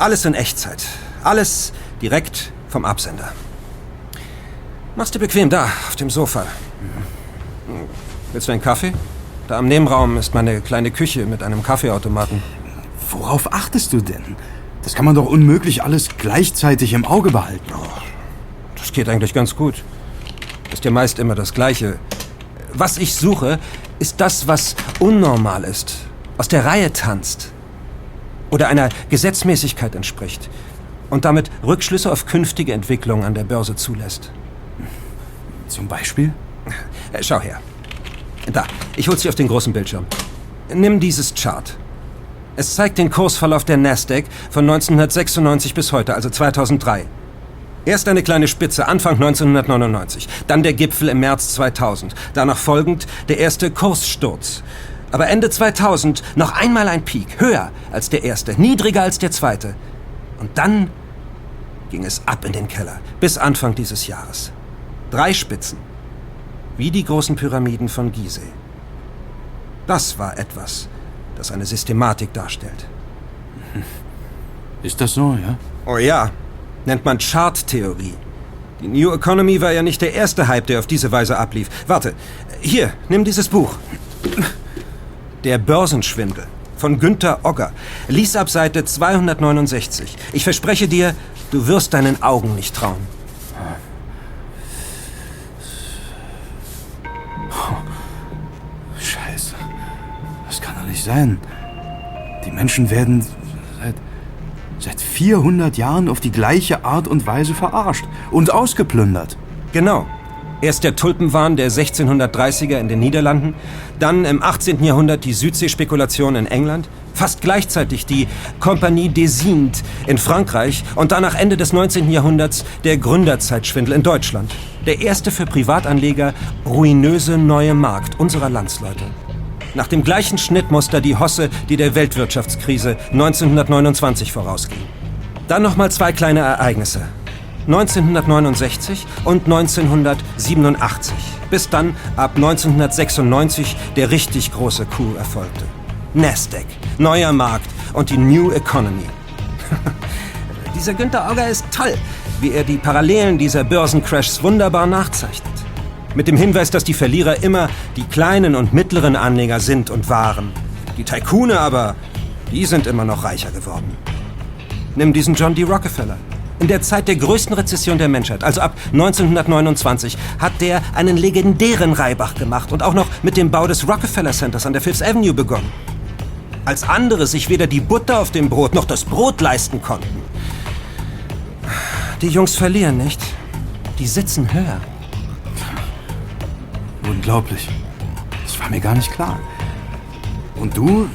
Alles in Echtzeit. Alles direkt vom Absender. Machst dir bequem da, auf dem Sofa. Willst du einen Kaffee? Da am Nebenraum ist meine kleine Küche mit einem Kaffeeautomaten. Worauf achtest du denn? Das kann man doch unmöglich alles gleichzeitig im Auge behalten. Das geht eigentlich ganz gut. Ist ja meist immer das Gleiche. Was ich suche, ist das, was unnormal ist, aus der Reihe tanzt oder einer Gesetzmäßigkeit entspricht und damit Rückschlüsse auf künftige Entwicklungen an der Börse zulässt. Zum Beispiel? Äh, Schau her. Da, ich hol sie auf den großen Bildschirm. Nimm dieses Chart. Es zeigt den Kursverlauf der Nasdaq von 1996 bis heute, also 2003. Erst eine kleine Spitze Anfang 1999, dann der Gipfel im März 2000, danach folgend der erste Kurssturz. Aber Ende 2000 noch einmal ein Peak, höher als der erste, niedriger als der zweite. Und dann ging es ab in den Keller, bis Anfang dieses Jahres. Drei Spitzen, wie die großen Pyramiden von Gizeh. Das war etwas, das eine Systematik darstellt. [laughs] Ist das so, ja? Oh ja, nennt man Charttheorie. Die New Economy war ja nicht der erste Hype, der auf diese Weise ablief. Warte, hier, nimm dieses Buch. Der Börsenschwindel von Günther Ogger. Lies ab Seite 269. Ich verspreche dir, du wirst deinen Augen nicht trauen. Scheiße. Das kann doch nicht sein. Die Menschen werden seit, seit 400 Jahren auf die gleiche Art und Weise verarscht und ausgeplündert. Genau. Erst der Tulpenwahn der 1630er in den Niederlanden, dann im 18. Jahrhundert die Südseespekulation in England, fast gleichzeitig die Compagnie des Indes in Frankreich und dann nach Ende des 19. Jahrhunderts der Gründerzeitschwindel in Deutschland. Der erste für Privatanleger ruinöse neue Markt unserer Landsleute. Nach dem gleichen Schnittmuster die Hosse, die der Weltwirtschaftskrise 1929 vorausging. Dann nochmal zwei kleine Ereignisse. 1969 und 1987. Bis dann ab 1996 der richtig große Coup erfolgte. Nasdaq, neuer Markt und die New Economy. [laughs] Dieser Günther Auger ist toll, wie er die Parallelen dieser Börsencrashs wunderbar nachzeichnet. Mit dem Hinweis, dass die Verlierer immer die kleinen und mittleren Anleger sind und waren. Die Tycoone aber, die sind immer noch reicher geworden. Nimm diesen John D. Rockefeller. In der Zeit der größten Rezession der Menschheit, also ab 1929, hat der einen legendären Reibach gemacht und auch noch mit dem Bau des Rockefeller Centers an der Fifth Avenue begonnen. Als andere sich weder die Butter auf dem Brot noch das Brot leisten konnten. Die Jungs verlieren nicht. Die sitzen höher. Unglaublich. Das war mir gar nicht klar. Und du,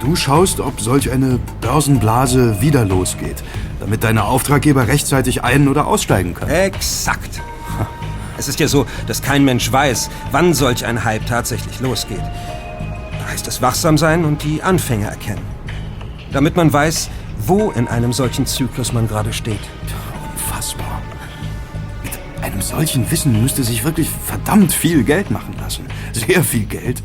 du schaust, ob solch eine Börsenblase wieder losgeht, damit deine Auftraggeber rechtzeitig ein- oder aussteigen können. Exakt. Es ist ja so, dass kein Mensch weiß, wann solch ein Hype tatsächlich losgeht. Da heißt es wachsam sein und die Anfänge erkennen. Damit man weiß, wo in einem solchen Zyklus man gerade steht. Unfassbar. Mit einem solchen Wissen müsste sich wirklich verdammt viel Geld machen lassen. Sehr viel Geld.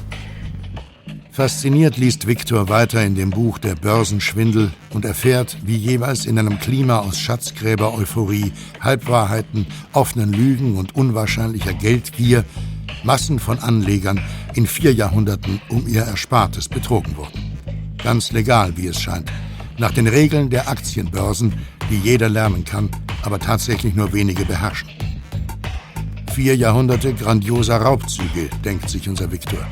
Fasziniert liest Viktor weiter in dem Buch Der Börsenschwindel und erfährt, wie jeweils in einem Klima aus Schatzgräber-Euphorie, Halbwahrheiten, offenen Lügen und unwahrscheinlicher Geldgier Massen von Anlegern in vier Jahrhunderten um ihr Erspartes betrogen wurden. Ganz legal, wie es scheint. Nach den Regeln der Aktienbörsen, die jeder lernen kann, aber tatsächlich nur wenige beherrschen. Vier Jahrhunderte grandioser Raubzüge, denkt sich unser Viktor.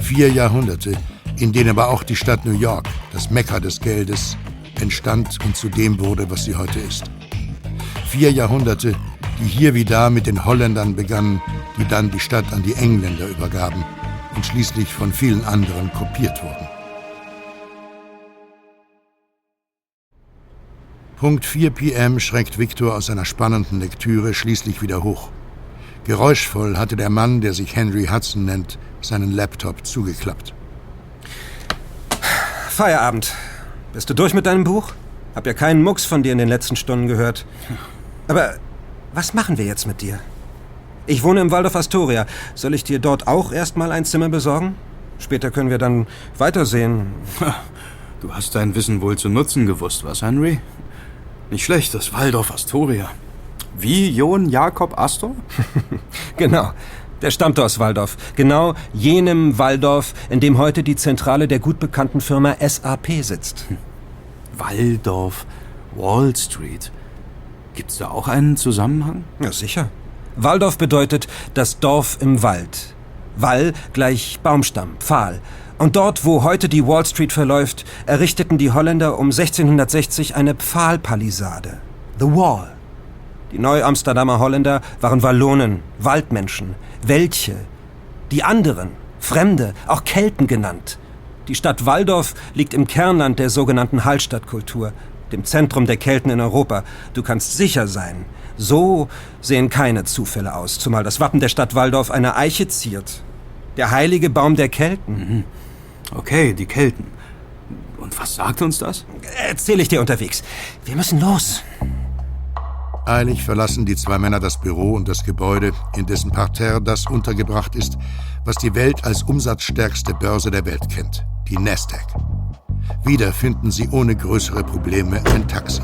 Vier Jahrhunderte, in denen aber auch die Stadt New York, das Mekka des Geldes, entstand und zu dem wurde, was sie heute ist. Vier Jahrhunderte, die hier wie da mit den Holländern begannen, die dann die Stadt an die Engländer übergaben und schließlich von vielen anderen kopiert wurden. Punkt 4 p.m. schreckt Viktor aus seiner spannenden Lektüre schließlich wieder hoch. Geräuschvoll hatte der Mann, der sich Henry Hudson nennt, seinen Laptop zugeklappt. Feierabend. Bist du durch mit deinem Buch? Hab ja keinen Mucks von dir in den letzten Stunden gehört. Aber was machen wir jetzt mit dir? Ich wohne im Waldorf Astoria. Soll ich dir dort auch erstmal ein Zimmer besorgen? Später können wir dann weitersehen. Du hast dein Wissen wohl zu nutzen gewusst, was, Henry? Nicht schlecht, das Waldorf Astoria. Wie John Jakob Astor? [laughs] genau. Der stammte aus Waldorf. Genau jenem Waldorf, in dem heute die Zentrale der gut bekannten Firma SAP sitzt. Waldorf, Wall Street. Gibt's da auch einen Zusammenhang? Ja, sicher. Waldorf bedeutet das Dorf im Wald. Wall gleich Baumstamm, Pfahl. Und dort, wo heute die Wall Street verläuft, errichteten die Holländer um 1660 eine Pfahlpalisade. The Wall. Die Neu-Amsterdamer Holländer waren Wallonen, Waldmenschen, Welche. Die anderen, Fremde, auch Kelten genannt. Die Stadt Waldorf liegt im Kernland der sogenannten Hallstattkultur, dem Zentrum der Kelten in Europa. Du kannst sicher sein, so sehen keine Zufälle aus, zumal das Wappen der Stadt Waldorf eine Eiche ziert. Der heilige Baum der Kelten. Mhm. Okay, die Kelten. Und was sagt uns das? Erzähle ich dir unterwegs. Wir müssen los. Eilig verlassen die zwei Männer das Büro und das Gebäude, in dessen Parterre das untergebracht ist, was die Welt als umsatzstärkste Börse der Welt kennt, die Nasdaq. Wieder finden sie ohne größere Probleme ein Taxi.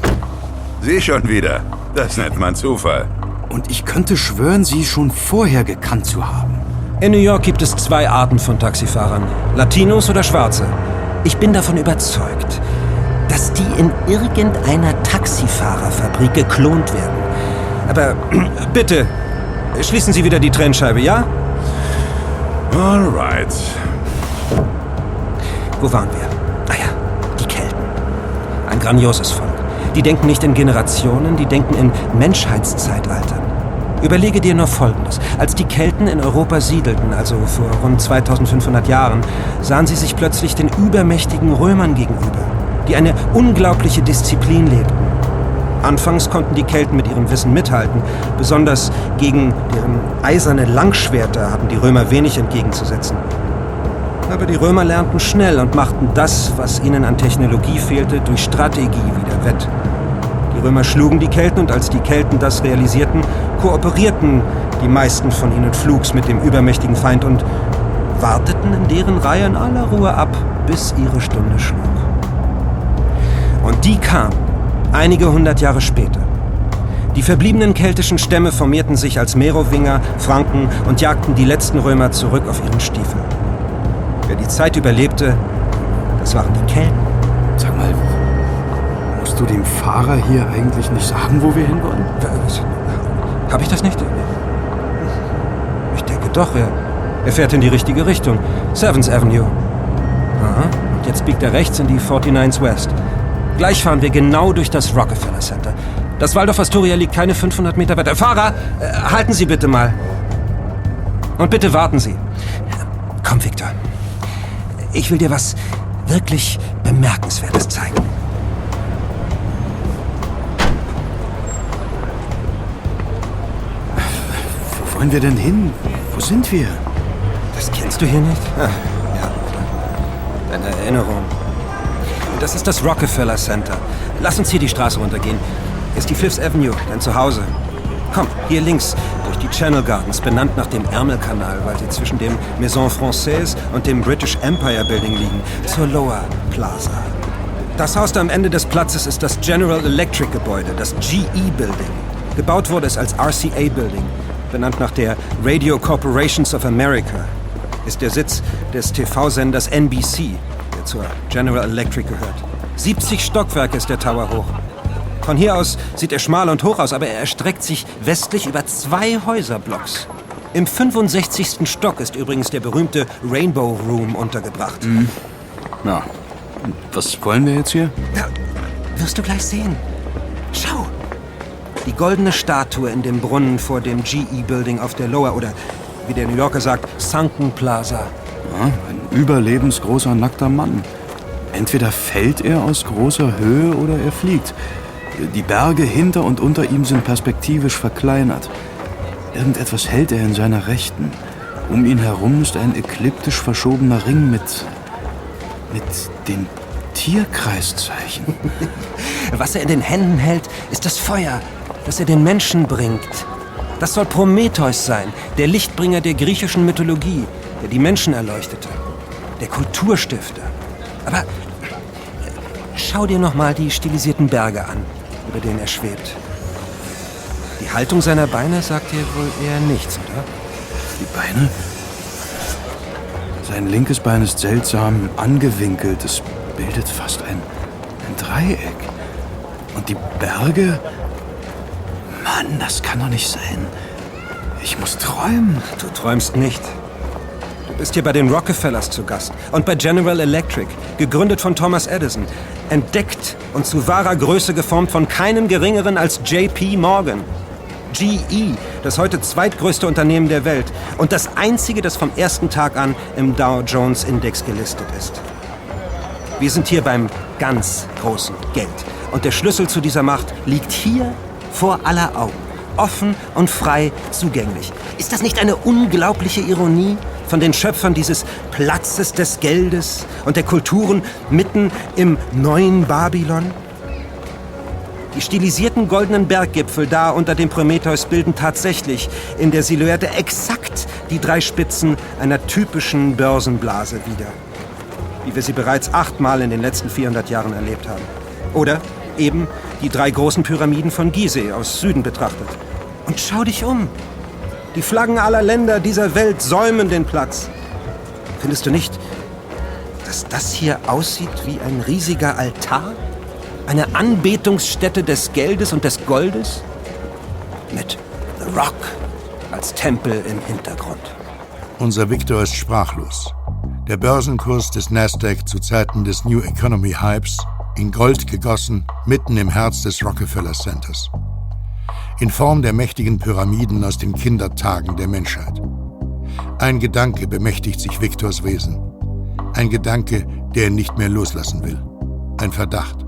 Sie schon wieder. Das nennt man Zufall. Und ich könnte schwören, Sie schon vorher gekannt zu haben. In New York gibt es zwei Arten von Taxifahrern. Latinos oder Schwarze. Ich bin davon überzeugt, dass die in irgendeiner Taxifahrerfabrik geklont werden. Aber [clears throat] bitte, schließen Sie wieder die Trennscheibe, ja? Alright. Wo waren wir? Ah ja, die Kelten. Ein grandioses Volk. Die denken nicht in Generationen, die denken in Menschheitszeitaltern. Überlege dir nur Folgendes. Als die Kelten in Europa siedelten, also vor rund 2500 Jahren, sahen sie sich plötzlich den übermächtigen Römern gegenüber, die eine unglaubliche Disziplin lebten. Anfangs konnten die Kelten mit ihrem Wissen mithalten. Besonders gegen deren eiserne Langschwerter hatten die Römer wenig entgegenzusetzen. Aber die Römer lernten schnell und machten das, was ihnen an Technologie fehlte, durch Strategie wieder wett. Die Römer schlugen die Kelten und als die Kelten das realisierten, kooperierten die meisten von ihnen flugs mit dem übermächtigen Feind und warteten in deren Reihe in aller Ruhe ab, bis ihre Stunde schlug. Und die kam einige hundert Jahre später. Die verbliebenen keltischen Stämme formierten sich als Merowinger, Franken und jagten die letzten Römer zurück auf ihren Stiefeln. Wer die Zeit überlebte, das waren die Kelten. Sag mal, musst du dem Fahrer hier eigentlich nicht sagen, wo wir hinwollen? Habe ich das nicht? Ich denke doch, er, er fährt in die richtige Richtung. Sevens Avenue. Aha, und jetzt biegt er rechts in die 49th West. Gleich fahren wir genau durch das Rockefeller Center. Das Waldorf Astoria liegt keine 500 Meter weiter. Fahrer, äh, halten Sie bitte mal. Und bitte warten Sie. Komm, Victor. Ich will dir was wirklich Bemerkenswertes zeigen. Wo wollen wir denn hin? Wo sind wir? Das kennst du hier nicht? Ah, ja. Deine Erinnerung. Das ist das Rockefeller Center. Lass uns hier die Straße runtergehen. Ist die Fifth Avenue, dein Zuhause. Komm, hier links, durch die Channel Gardens, benannt nach dem Ärmelkanal, weil sie zwischen dem Maison Française und dem British Empire Building liegen, zur Lower Plaza. Das Haus da am Ende des Platzes ist das General Electric Gebäude, das GE Building. Gebaut wurde es als RCA Building, benannt nach der Radio Corporations of America. Ist der Sitz des TV-Senders NBC, zur General Electric gehört. 70 Stockwerke ist der Tower hoch. Von hier aus sieht er schmal und hoch aus, aber er erstreckt sich westlich über zwei Häuserblocks. Im 65. Stock ist übrigens der berühmte Rainbow Room untergebracht. Mhm. Und was wollen wir jetzt hier? Ja, wirst du gleich sehen. Schau. Die goldene Statue in dem Brunnen vor dem GE-Building auf der Lower oder wie der New Yorker sagt, Sunken Plaza. Ja, ein überlebensgroßer nackter Mann. Entweder fällt er aus großer Höhe oder er fliegt. Die Berge hinter und unter ihm sind perspektivisch verkleinert. Irgendetwas hält er in seiner Rechten. Um ihn herum ist ein ekliptisch verschobener Ring mit. mit den Tierkreiszeichen. [laughs] Was er in den Händen hält, ist das Feuer, das er den Menschen bringt. Das soll Prometheus sein, der Lichtbringer der griechischen Mythologie, der die Menschen erleuchtete. Der Kulturstifter. Aber schau dir noch mal die stilisierten Berge an, über denen er schwebt. Die Haltung seiner Beine sagt dir wohl eher nichts, oder? Die Beine? Sein linkes Bein ist seltsam angewinkelt. Es bildet fast ein, ein Dreieck. Und die Berge? Mann, das kann doch nicht sein. Ich muss träumen. Du träumst nicht. Bist hier bei den Rockefellers zu Gast und bei General Electric, gegründet von Thomas Edison, entdeckt und zu wahrer Größe geformt von keinem geringeren als JP Morgan. GE, das heute zweitgrößte Unternehmen der Welt und das einzige, das vom ersten Tag an im Dow Jones Index gelistet ist. Wir sind hier beim ganz großen Geld. Und der Schlüssel zu dieser Macht liegt hier vor aller Augen. Offen und frei zugänglich. Ist das nicht eine unglaubliche Ironie von den Schöpfern dieses Platzes des Geldes und der Kulturen mitten im neuen Babylon? Die stilisierten goldenen Berggipfel da unter dem Prometheus bilden tatsächlich in der Silhouette exakt die drei Spitzen einer typischen Börsenblase wieder. Wie wir sie bereits achtmal in den letzten 400 Jahren erlebt haben. Oder eben die drei großen Pyramiden von Gizeh aus Süden betrachtet. Und schau dich um. Die Flaggen aller Länder dieser Welt säumen den Platz. Findest du nicht, dass das hier aussieht wie ein riesiger Altar? Eine Anbetungsstätte des Geldes und des Goldes? Mit The Rock als Tempel im Hintergrund. Unser Victor ist sprachlos. Der Börsenkurs des Nasdaq zu Zeiten des New Economy Hypes in Gold gegossen, mitten im Herz des Rockefeller Centers. In Form der mächtigen Pyramiden aus den Kindertagen der Menschheit. Ein Gedanke bemächtigt sich Viktors Wesen. Ein Gedanke, der er nicht mehr loslassen will. Ein Verdacht.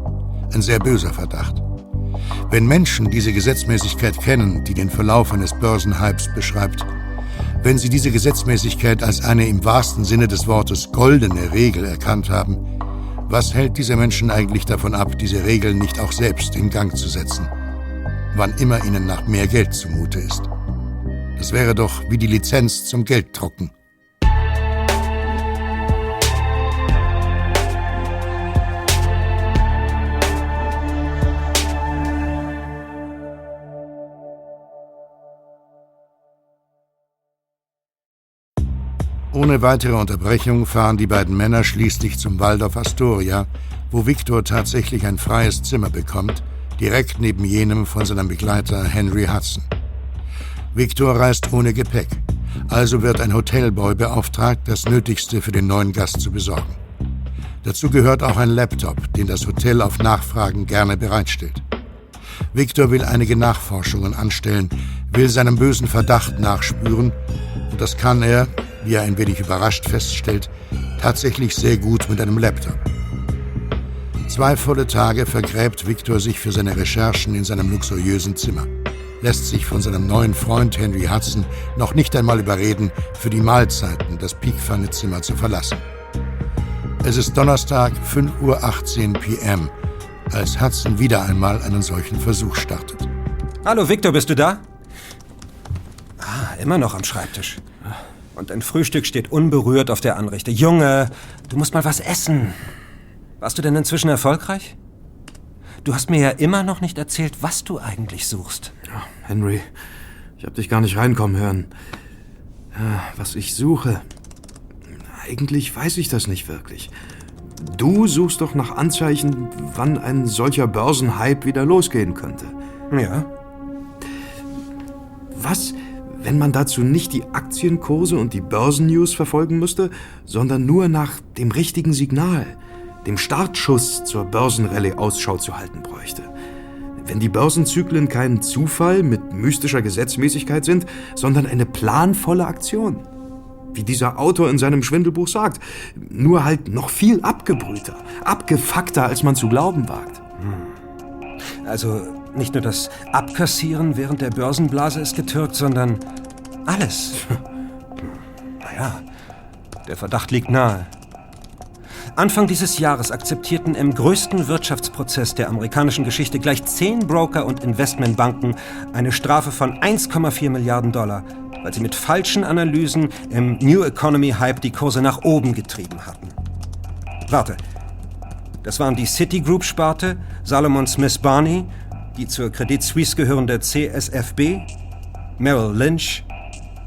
Ein sehr böser Verdacht. Wenn Menschen diese Gesetzmäßigkeit kennen, die den Verlauf eines Börsenhypes beschreibt, wenn sie diese Gesetzmäßigkeit als eine im wahrsten Sinne des Wortes goldene Regel erkannt haben, was hält diese Menschen eigentlich davon ab, diese Regeln nicht auch selbst in Gang zu setzen? Wann immer ihnen nach mehr Geld zumute ist. Das wäre doch wie die Lizenz zum Gelddrucken. Ohne weitere Unterbrechung fahren die beiden Männer schließlich zum Waldorf Astoria, wo Victor tatsächlich ein freies Zimmer bekommt, direkt neben jenem von seinem Begleiter Henry Hudson. Victor reist ohne Gepäck, also wird ein Hotelboy beauftragt, das Nötigste für den neuen Gast zu besorgen. Dazu gehört auch ein Laptop, den das Hotel auf Nachfragen gerne bereitstellt. Victor will einige Nachforschungen anstellen, will seinem bösen Verdacht nachspüren, und das kann er, wie er ein wenig überrascht feststellt, tatsächlich sehr gut mit einem Laptop. Zwei volle Tage vergräbt Victor sich für seine Recherchen in seinem luxuriösen Zimmer, lässt sich von seinem neuen Freund Henry Hudson noch nicht einmal überreden, für die Mahlzeiten das Piekpfanne-Zimmer zu verlassen. Es ist Donnerstag, 5.18 Uhr PM, als Hudson wieder einmal einen solchen Versuch startet. Hallo Victor, bist du da? Ah, immer noch am Schreibtisch. Und ein Frühstück steht unberührt auf der Anrichte. Junge, du musst mal was essen. Warst du denn inzwischen erfolgreich? Du hast mir ja immer noch nicht erzählt, was du eigentlich suchst. Ja, Henry, ich hab dich gar nicht reinkommen hören. Ja, was ich suche. Eigentlich weiß ich das nicht wirklich. Du suchst doch nach Anzeichen, wann ein solcher Börsenhype wieder losgehen könnte. Ja. Was, wenn man dazu nicht die Aktienkurse und die Börsennews verfolgen müsste, sondern nur nach dem richtigen Signal, dem Startschuss zur Börsenrallye Ausschau zu halten bräuchte. Wenn die Börsenzyklen kein Zufall mit mystischer Gesetzmäßigkeit sind, sondern eine planvolle Aktion. Wie dieser Autor in seinem Schwindelbuch sagt, nur halt noch viel abgebrühter, abgefuckter, als man zu glauben wagt. Also nicht nur das Abkassieren während der Börsenblase ist getürkt, sondern alles. [laughs] naja, der Verdacht liegt nahe. Anfang dieses Jahres akzeptierten im größten Wirtschaftsprozess der amerikanischen Geschichte gleich zehn Broker und Investmentbanken eine Strafe von 1,4 Milliarden Dollar, weil sie mit falschen Analysen im New Economy Hype die Kurse nach oben getrieben hatten. Warte, Das waren die Citigroup-Sparte, Salomon Smith Barney, die zur Credit Suisse gehörende CSFB, Merrill Lynch,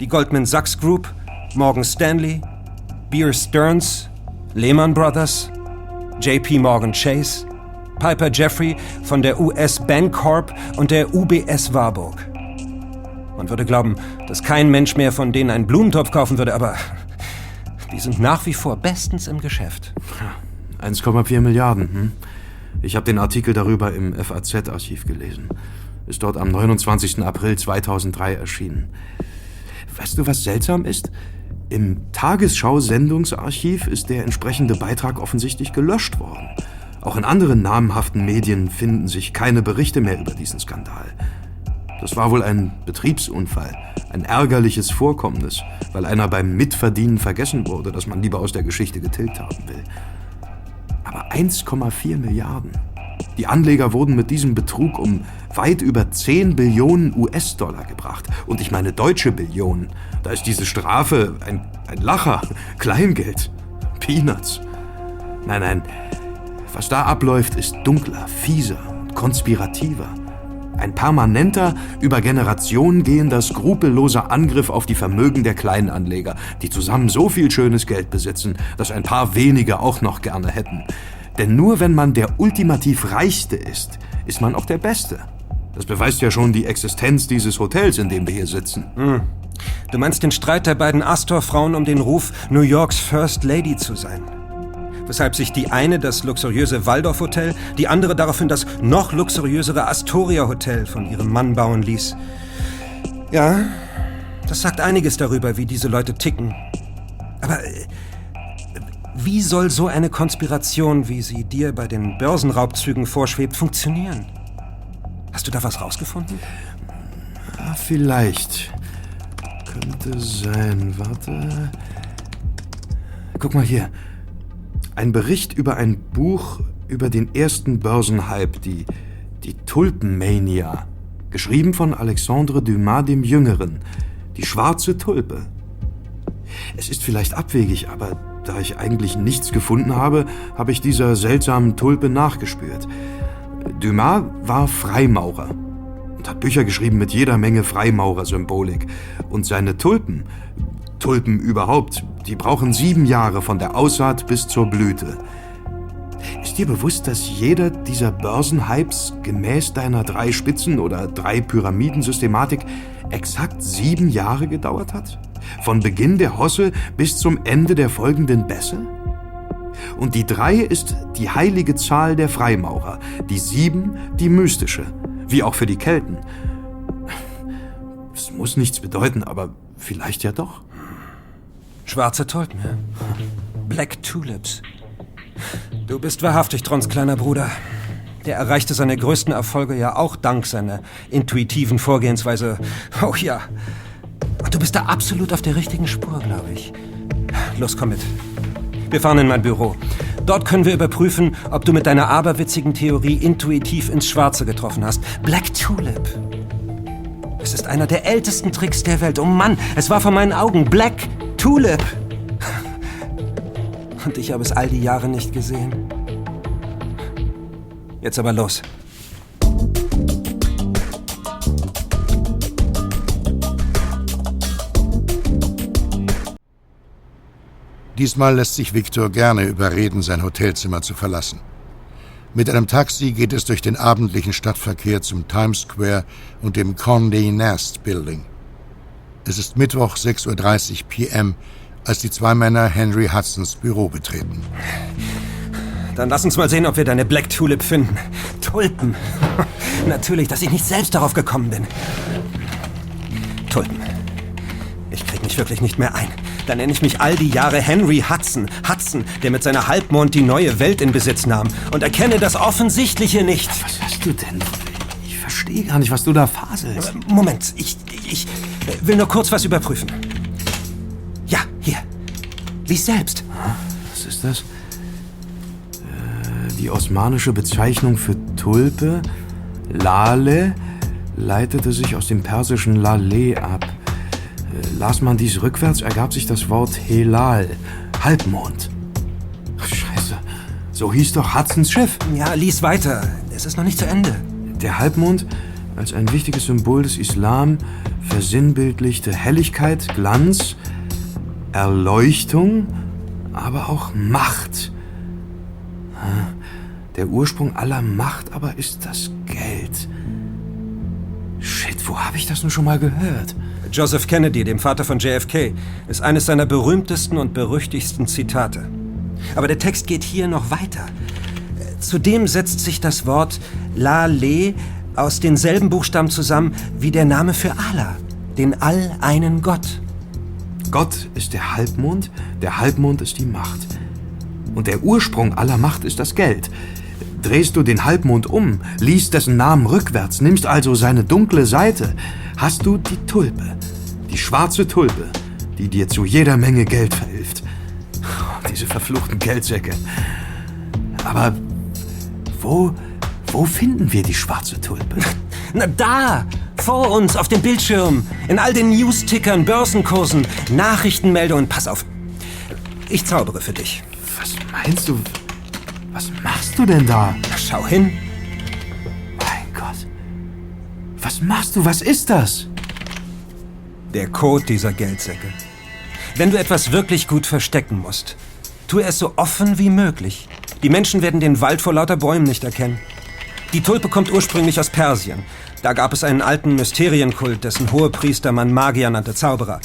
die Goldman Sachs Group, Morgan Stanley, Beer Stearns, Lehman Brothers, JP Morgan Chase, Piper Jeffrey von der US Bancorp und der UBS Warburg. Man würde glauben, dass kein Mensch mehr von denen einen Blumentopf kaufen würde, aber die sind nach wie vor bestens im Geschäft. 1,4 Milliarden. Hm? Ich habe den Artikel darüber im FAZ-Archiv gelesen. Ist dort am 29. April 2003 erschienen. Weißt du, was seltsam ist? Im Tagesschau-Sendungsarchiv ist der entsprechende Beitrag offensichtlich gelöscht worden. Auch in anderen namhaften Medien finden sich keine Berichte mehr über diesen Skandal. Das war wohl ein Betriebsunfall, ein ärgerliches Vorkommnis, weil einer beim Mitverdienen vergessen wurde, dass man lieber aus der Geschichte getilgt haben will. Aber 1,4 Milliarden. Die Anleger wurden mit diesem Betrug um weit über 10 Billionen US-Dollar gebracht. Und ich meine deutsche Billionen. Da ist diese Strafe ein, ein Lacher, [laughs] Kleingeld, Peanuts. Nein, nein, was da abläuft, ist dunkler, fieser, konspirativer. Ein permanenter, über Generationen gehender, skrupelloser Angriff auf die Vermögen der Kleinanleger, die zusammen so viel schönes Geld besitzen, dass ein paar wenige auch noch gerne hätten. Denn nur wenn man der ultimativ Reichste ist, ist man auch der Beste. Das beweist ja schon die Existenz dieses Hotels, in dem wir hier sitzen. Hm. Du meinst den Streit der beiden Astor-Frauen um den Ruf, New Yorks First Lady zu sein? weshalb sich die eine das luxuriöse Waldorf-Hotel, die andere daraufhin das noch luxuriösere Astoria-Hotel von ihrem Mann bauen ließ. Ja, das sagt einiges darüber, wie diese Leute ticken. Aber äh, wie soll so eine Konspiration, wie sie dir bei den Börsenraubzügen vorschwebt, funktionieren? Hast du da was rausgefunden? Ja, vielleicht. Könnte sein. Warte. Guck mal hier. Ein Bericht über ein Buch über den ersten Börsenhype, die, die Tulpenmania. Geschrieben von Alexandre Dumas dem Jüngeren. Die schwarze Tulpe. Es ist vielleicht abwegig, aber da ich eigentlich nichts gefunden habe, habe ich dieser seltsamen Tulpe nachgespürt. Dumas war Freimaurer und hat Bücher geschrieben mit jeder Menge Freimaurer-Symbolik. Und seine Tulpen, Tulpen überhaupt, die brauchen sieben Jahre von der Aussaat bis zur Blüte. Ist dir bewusst, dass jeder dieser Börsenhypes gemäß deiner drei Spitzen oder drei Pyramidensystematik exakt sieben Jahre gedauert hat? Von Beginn der Hosse bis zum Ende der folgenden Bässe? Und die drei ist die heilige Zahl der Freimaurer, die sieben die mystische, wie auch für die Kelten. Es muss nichts bedeuten, aber vielleicht ja doch. Schwarze Tulpen. Black Tulips. Du bist wahrhaftig Trons kleiner Bruder. Der erreichte seine größten Erfolge ja auch dank seiner intuitiven Vorgehensweise. Oh ja. Du bist da absolut auf der richtigen Spur, glaube ich. Los, komm mit. Wir fahren in mein Büro. Dort können wir überprüfen, ob du mit deiner aberwitzigen Theorie intuitiv ins Schwarze getroffen hast. Black Tulip. Es ist einer der ältesten Tricks der Welt. Oh Mann, es war vor meinen Augen. Black Tulip. Und ich habe es all die Jahre nicht gesehen. Jetzt aber los. Diesmal lässt sich Victor gerne überreden, sein Hotelzimmer zu verlassen. Mit einem Taxi geht es durch den abendlichen Stadtverkehr zum Times Square und dem Condé Nast Building. Es ist Mittwoch 6.30 Uhr p.m., als die zwei Männer Henry Hudsons Büro betreten. Dann lass uns mal sehen, ob wir deine Black Tulip finden. Tulpen. [laughs] Natürlich, dass ich nicht selbst darauf gekommen bin. Tulpen. Ich krieg mich wirklich nicht mehr ein. Dann nenne ich mich all die Jahre Henry Hudson. Hudson, der mit seiner Halbmond die neue Welt in Besitz nahm. Und erkenne das Offensichtliche nicht. Was hast du denn? Ich verstehe gar nicht, was du da faselst. Moment, ich, ich will nur kurz was überprüfen. Ja, hier. Lies selbst. Was ist das? Äh, die osmanische Bezeichnung für Tulpe, Lale, leitete sich aus dem persischen Laleh ab. Äh, las man dies rückwärts, ergab sich das Wort Helal, Halbmond. Ach, Scheiße. So hieß doch Hudsons Schiff. Ja, lies weiter. Es ist noch nicht zu Ende. Der Halbmond als ein wichtiges Symbol des Islam versinnbildlichte Helligkeit, Glanz, Erleuchtung, aber auch Macht. Der Ursprung aller Macht aber ist das Geld. Shit, wo habe ich das nun schon mal gehört? Joseph Kennedy, dem Vater von JFK, ist eines seiner berühmtesten und berüchtigsten Zitate. Aber der Text geht hier noch weiter. Zudem setzt sich das Wort La Le aus denselben Buchstaben zusammen wie der Name für Allah, den all-einen Gott. Gott ist der Halbmond, der Halbmond ist die Macht. Und der Ursprung aller Macht ist das Geld. Drehst du den Halbmond um, liest dessen Namen rückwärts, nimmst also seine dunkle Seite, hast du die Tulpe, die schwarze Tulpe, die dir zu jeder Menge Geld verhilft. [laughs] Diese verfluchten Geldsäcke. Aber wo, wo finden wir die schwarze Tulpe? [laughs] Na da! Vor uns, auf dem Bildschirm. In all den News-Tickern, Börsenkursen, Nachrichtenmeldungen. Pass auf. Ich zaubere für dich. Was meinst du? Was machst du denn da? Na, schau hin. Mein Gott. Was machst du? Was ist das? Der Code dieser Geldsäcke. Wenn du etwas wirklich gut verstecken musst, tue es so offen wie möglich. Die Menschen werden den Wald vor lauter Bäumen nicht erkennen. Die Tulpe kommt ursprünglich aus Persien. Da gab es einen alten Mysterienkult, dessen Hohepriester man Magier nannte Zauberer.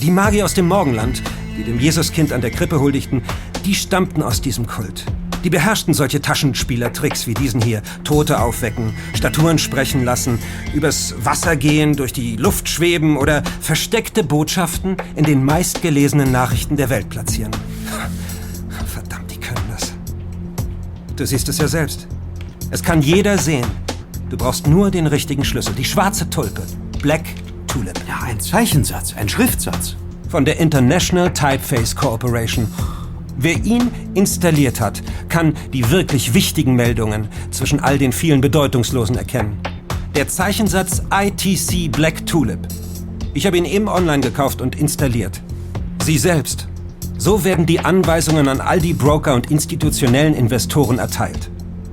Die Magier aus dem Morgenland, die dem Jesuskind an der Krippe huldigten, die stammten aus diesem Kult. Die beherrschten solche Taschenspielertricks wie diesen hier. Tote aufwecken, Statuen sprechen lassen, übers Wasser gehen, durch die Luft schweben oder versteckte Botschaften in den meistgelesenen Nachrichten der Welt platzieren. Verdammt, die können das. Du siehst es ja selbst. Es kann jeder sehen. Du brauchst nur den richtigen Schlüssel. Die schwarze Tulpe. Black Tulip. Ja, ein Zeichensatz, ein Schriftsatz. Von der International Typeface Corporation. Wer ihn installiert hat, kann die wirklich wichtigen Meldungen zwischen all den vielen bedeutungslosen erkennen. Der Zeichensatz ITC Black Tulip. Ich habe ihn eben online gekauft und installiert. Sie selbst. So werden die Anweisungen an all die Broker und institutionellen Investoren erteilt.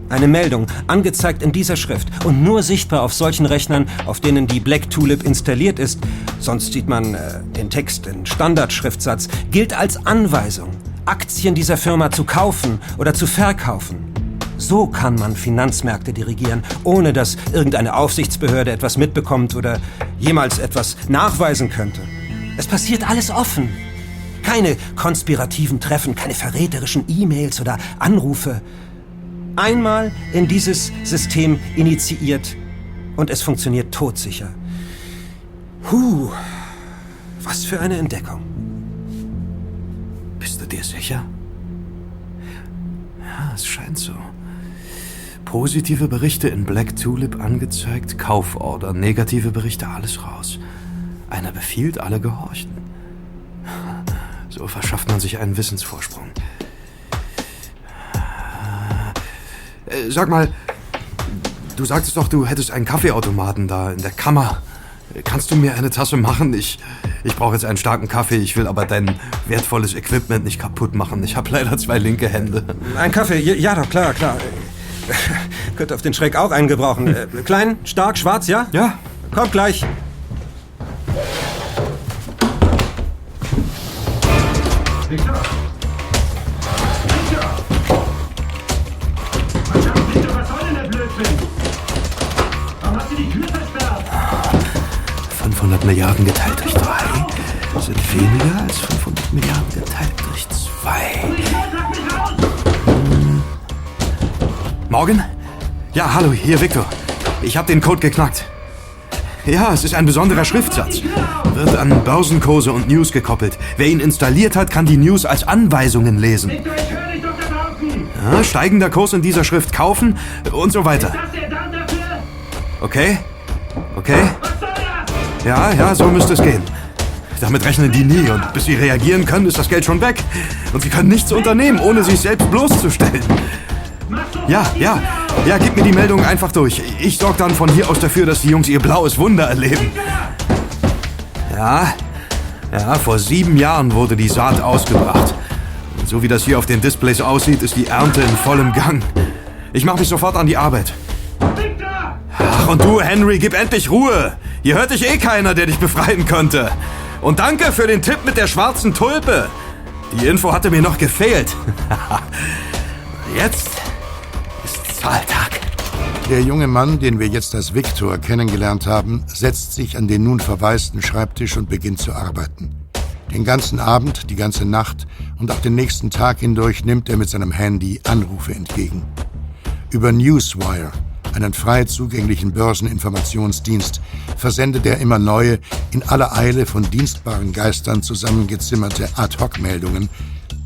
Eine Meldung, angezeigt in dieser Schrift und nur sichtbar auf solchen Rechnern, auf denen die Black Tulip installiert ist, sonst sieht man äh, den Text in Standardschriftsatz, gilt als Anweisung, Aktien dieser Firma zu kaufen oder zu verkaufen. So kann man Finanzmärkte dirigieren, ohne dass irgendeine Aufsichtsbehörde etwas mitbekommt oder jemals etwas nachweisen könnte. Es passiert alles offen. Keine konspirativen Treffen, keine verräterischen E-Mails oder Anrufe einmal in dieses System initiiert und es funktioniert todsicher. Huh, was für eine Entdeckung. Bist du dir sicher? Ja, es scheint so. Positive Berichte in Black Tulip angezeigt, Kauforder, negative Berichte, alles raus. Einer befiehlt, alle gehorchen. [laughs] So verschafft man sich einen Wissensvorsprung. Äh, sag mal, du sagtest doch, du hättest einen Kaffeeautomaten da in der Kammer. Kannst du mir eine Tasse machen? Ich, ich brauche jetzt einen starken Kaffee. Ich will aber dein wertvolles Equipment nicht kaputt machen. Ich habe leider zwei linke Hände. Ein Kaffee? Ja, doch, klar, klar. [laughs] Könnte auf den Schreck auch einen gebrauchen. Äh, klein, stark, schwarz, ja? Ja. Kommt gleich. Victor! Milliarden geteilt durch 3 sind weniger als 500 Milliarden geteilt durch 2. Sag mich raus! Morgen? Ja, hallo, hier Victor. Ich habe den Code geknackt. Ja, es ist ein besonderer Schriftsatz. Wird an Börsenkurse und News gekoppelt. Wer ihn installiert hat, kann die News als Anweisungen lesen. Ja, steigender Kurs in dieser Schrift kaufen und so weiter. Okay? Okay? Ja, ja, so müsste es gehen. Damit rechnen die nie und bis sie reagieren können, ist das Geld schon weg. Und sie können nichts unternehmen, ohne sich selbst bloßzustellen. Ja, ja, ja, gib mir die Meldung einfach durch. Ich sorge dann von hier aus dafür, dass die Jungs ihr blaues Wunder erleben. Ja, ja, vor sieben Jahren wurde die Saat ausgebracht. So wie das hier auf den Displays aussieht, ist die Ernte in vollem Gang. Ich mache mich sofort an die Arbeit. Ach, und du, Henry, gib endlich Ruhe. Hier hört dich eh keiner, der dich befreien könnte. Und danke für den Tipp mit der schwarzen Tulpe. Die Info hatte mir noch gefehlt. [laughs] Jetzt ist Zahltag. Der junge Mann, den wir jetzt als Viktor kennengelernt haben, setzt sich an den nun verwaisten Schreibtisch und beginnt zu arbeiten. Den ganzen Abend, die ganze Nacht und auch den nächsten Tag hindurch nimmt er mit seinem Handy Anrufe entgegen. Über Newswire, einen frei zugänglichen Börseninformationsdienst, versendet er immer neue, in aller Eile von dienstbaren Geistern zusammengezimmerte Ad-Hoc-Meldungen,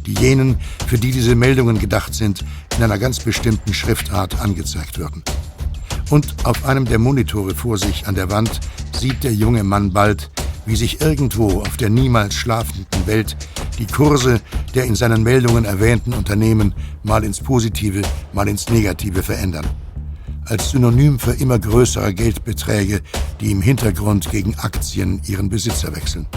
die jenen, für die diese Meldungen gedacht sind, in einer ganz bestimmten Schriftart angezeigt werden. Und auf einem der Monitore vor sich an der Wand sieht der junge Mann bald, wie sich irgendwo auf der niemals schlafenden Welt die Kurse der in seinen Meldungen erwähnten Unternehmen mal ins Positive, mal ins Negative verändern. Als Synonym für immer größere Geldbeträge, die im Hintergrund gegen Aktien ihren Besitzer wechseln.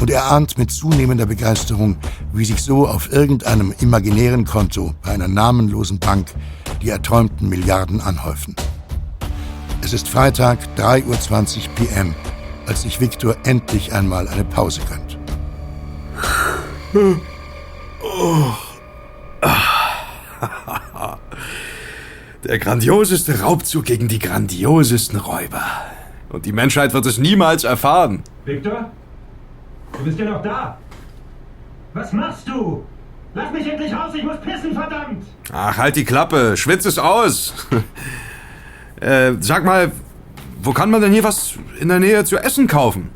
Und er ahnt mit zunehmender Begeisterung, wie sich so auf irgendeinem imaginären Konto bei einer namenlosen Bank die erträumten Milliarden anhäufen. Es ist Freitag, 3.20 Uhr PM, als sich Viktor endlich einmal eine Pause gönnt. [laughs] [laughs] Der grandioseste Raubzug gegen die grandiosesten Räuber. Und die Menschheit wird es niemals erfahren. Victor? Du bist ja noch da. Was machst du? Lass mich endlich raus, ich muss pissen, verdammt! Ach, halt die Klappe, schwitz es aus. [laughs] äh, sag mal, wo kann man denn hier was in der Nähe zu essen kaufen?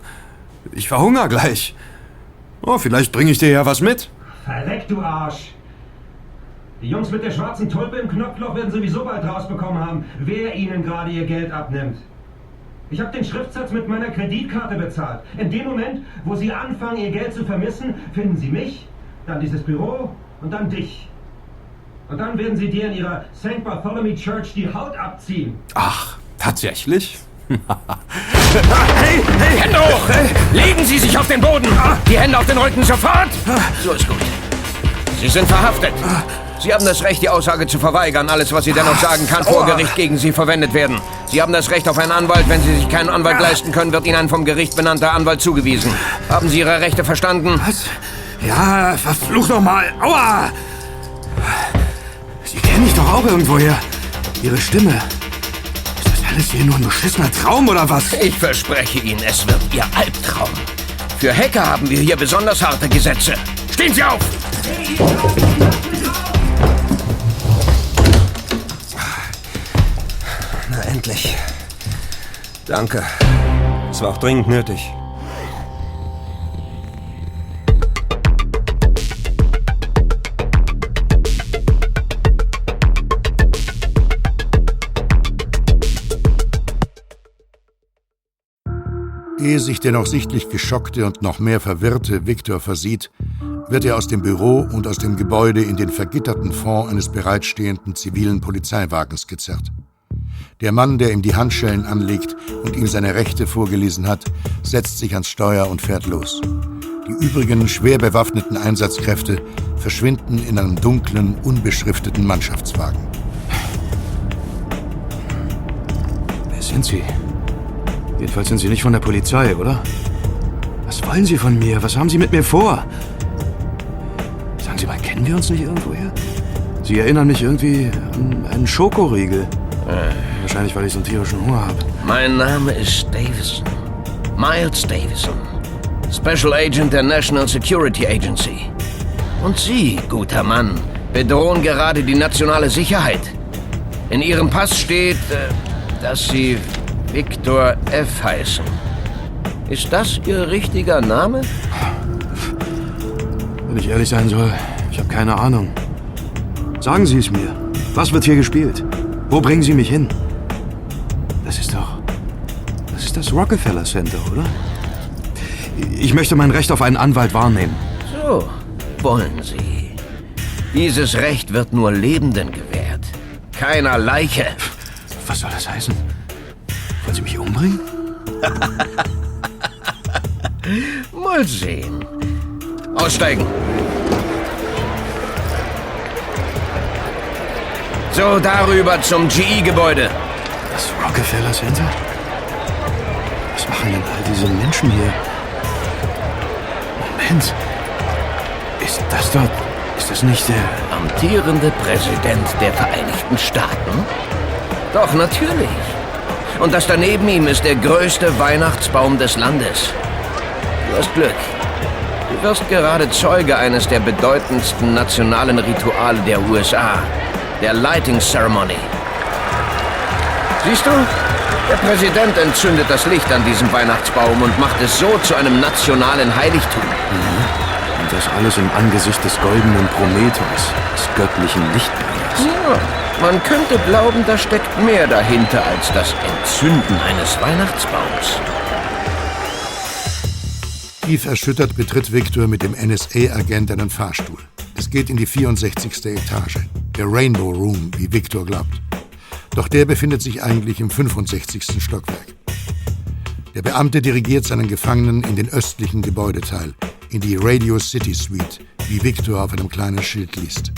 Ich verhungere gleich. Oh, vielleicht bringe ich dir ja was mit. Verreck, du Arsch! Die Jungs mit der schwarzen Tulpe im Knopfloch werden sowieso bald rausbekommen haben, wer ihnen gerade ihr Geld abnimmt. Ich habe den Schriftsatz mit meiner Kreditkarte bezahlt. In dem Moment, wo sie anfangen, ihr Geld zu vermissen, finden sie mich, dann dieses Büro und dann dich. Und dann werden sie dir in ihrer St. Bartholomew Church die Haut abziehen. Ach, tatsächlich? Hey, hey, Hände hoch! Legen Sie sich auf den Boden! Die Hände auf den Rücken sofort! So ist gut. Sie sind verhaftet. Sie haben das Recht, die Aussage zu verweigern. Alles, was Sie dennoch sagen kann, vor Gericht gegen Sie verwendet werden. Sie haben das Recht auf einen Anwalt. Wenn Sie sich keinen Anwalt leisten können, wird Ihnen ein vom Gericht benannter Anwalt zugewiesen. Haben Sie Ihre Rechte verstanden? Was? Ja, verflucht doch mal. Aua! Sie kennen mich doch auch irgendwoher. Ihre Stimme. Ist das alles hier nur ein beschissener Traum oder was? Ich verspreche Ihnen, es wird Ihr Albtraum. Für Hacker haben wir hier besonders harte Gesetze. Stehen Sie auf! Endlich. Danke. Es war auch dringend nötig. Ehe sich der noch sichtlich geschockte und noch mehr verwirrte Viktor versieht, wird er aus dem Büro und aus dem Gebäude in den vergitterten Fond eines bereitstehenden zivilen Polizeiwagens gezerrt. Der Mann, der ihm die Handschellen anlegt und ihm seine Rechte vorgelesen hat, setzt sich ans Steuer und fährt los. Die übrigen schwer bewaffneten Einsatzkräfte verschwinden in einem dunklen, unbeschrifteten Mannschaftswagen. Wer sind Sie? Jedenfalls sind Sie nicht von der Polizei, oder? Was wollen Sie von mir? Was haben Sie mit mir vor? Sagen Sie mal, kennen wir uns nicht irgendwoher? Sie erinnern mich irgendwie an einen Schokoriegel. Wahrscheinlich, weil ich so einen tierischen Hunger habe. Mein Name ist Davison. Miles Davison. Special Agent der National Security Agency. Und Sie, guter Mann, bedrohen gerade die nationale Sicherheit. In Ihrem Pass steht, äh, dass Sie Victor F. heißen. Ist das Ihr richtiger Name? Wenn ich ehrlich sein soll, ich habe keine Ahnung. Sagen Sie es mir. Was wird hier gespielt? Wo bringen Sie mich hin? Das ist doch. Das ist das Rockefeller Center, oder? Ich möchte mein Recht auf einen Anwalt wahrnehmen. So, wollen Sie. Dieses Recht wird nur Lebenden gewährt. Keiner Leiche. Was soll das heißen? Wollen Sie mich umbringen? [laughs] Mal sehen. Aussteigen. So, darüber zum GE-Gebäude. Das Rockefeller Center? Was machen denn all diese Menschen hier? Moment. Ist das dort... Ist das nicht der... Amtierende Präsident der Vereinigten Staaten? Doch, natürlich. Und das daneben ihm ist der größte Weihnachtsbaum des Landes. Du hast Glück. Du wirst gerade Zeuge eines der bedeutendsten nationalen Rituale der USA, der Lighting Ceremony. Siehst du? Der Präsident entzündet das Licht an diesem Weihnachtsbaum und macht es so zu einem nationalen Heiligtum. Und das alles im Angesicht des goldenen Prometheus, des göttlichen Lichtbringers. Ja, man könnte glauben, da steckt mehr dahinter als das Entzünden eines Weihnachtsbaums. Tief erschüttert betritt Victor mit dem NSA-Agent einen Fahrstuhl. Es geht in die 64. Etage, der Rainbow Room, wie Victor glaubt. Doch der befindet sich eigentlich im 65. Stockwerk. Der Beamte dirigiert seinen Gefangenen in den östlichen Gebäudeteil, in die Radio City Suite, wie Victor auf einem kleinen Schild liest.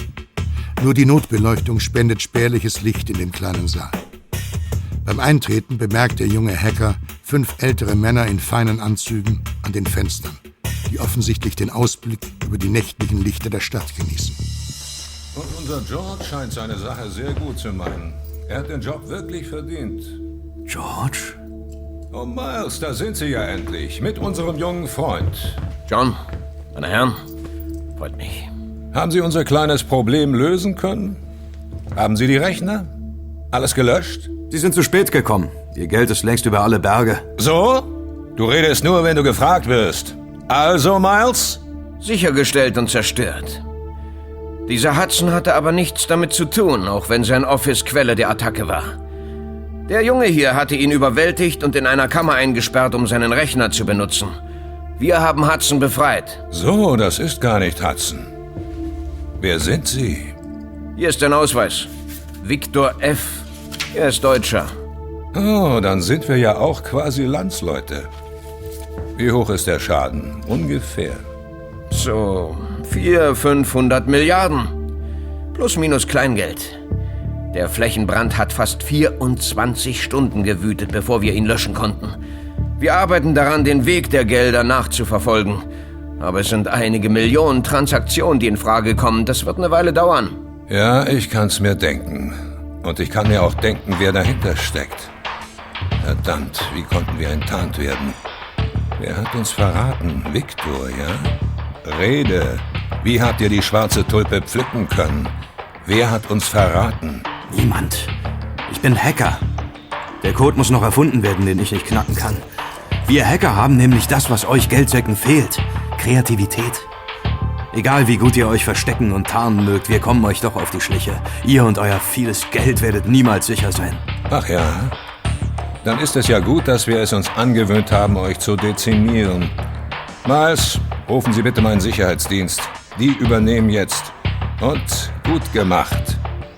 Nur die Notbeleuchtung spendet spärliches Licht in den kleinen Saal. Beim Eintreten bemerkt der junge Hacker fünf ältere Männer in feinen Anzügen an den Fenstern, die offensichtlich den Ausblick über die nächtlichen Lichter der Stadt genießen. Unser George scheint seine Sache sehr gut zu meinen. Er hat den Job wirklich verdient. George? Oh, Miles, da sind Sie ja endlich. Mit unserem jungen Freund. John, meine Herren, freut mich. Haben Sie unser kleines Problem lösen können? Haben Sie die Rechner? Alles gelöscht? Sie sind zu spät gekommen. Ihr Geld ist längst über alle Berge. So? Du redest nur, wenn du gefragt wirst. Also, Miles? Sichergestellt und zerstört. Dieser Hudson hatte aber nichts damit zu tun, auch wenn sein Office Quelle der Attacke war. Der Junge hier hatte ihn überwältigt und in einer Kammer eingesperrt, um seinen Rechner zu benutzen. Wir haben Hudson befreit. So, das ist gar nicht Hudson. Wer sind Sie? Hier ist sein Ausweis. Victor F. Er ist Deutscher. Oh, dann sind wir ja auch quasi Landsleute. Wie hoch ist der Schaden? Ungefähr. So, 400, 500 Milliarden. Plus minus Kleingeld. Der Flächenbrand hat fast 24 Stunden gewütet, bevor wir ihn löschen konnten. Wir arbeiten daran, den Weg der Gelder nachzuverfolgen. Aber es sind einige Millionen Transaktionen, die in Frage kommen. Das wird eine Weile dauern. Ja, ich kann's mir denken. Und ich kann mir auch denken, wer dahinter steckt. Verdammt, wie konnten wir enttarnt werden? Wer hat uns verraten? Viktor, ja? Rede. Wie habt ihr die schwarze Tulpe pflücken können? Wer hat uns verraten? Niemand. Ich bin Hacker. Der Code muss noch erfunden werden, den ich nicht knacken kann. Wir Hacker haben nämlich das, was euch Geldsäcken fehlt. Kreativität. Egal wie gut ihr euch verstecken und tarnen mögt, wir kommen euch doch auf die Schliche. Ihr und euer vieles Geld werdet niemals sicher sein. Ach ja. Dann ist es ja gut, dass wir es uns angewöhnt haben, euch zu dezimieren. Miles, rufen Sie bitte meinen Sicherheitsdienst. Die übernehmen jetzt. Und gut gemacht.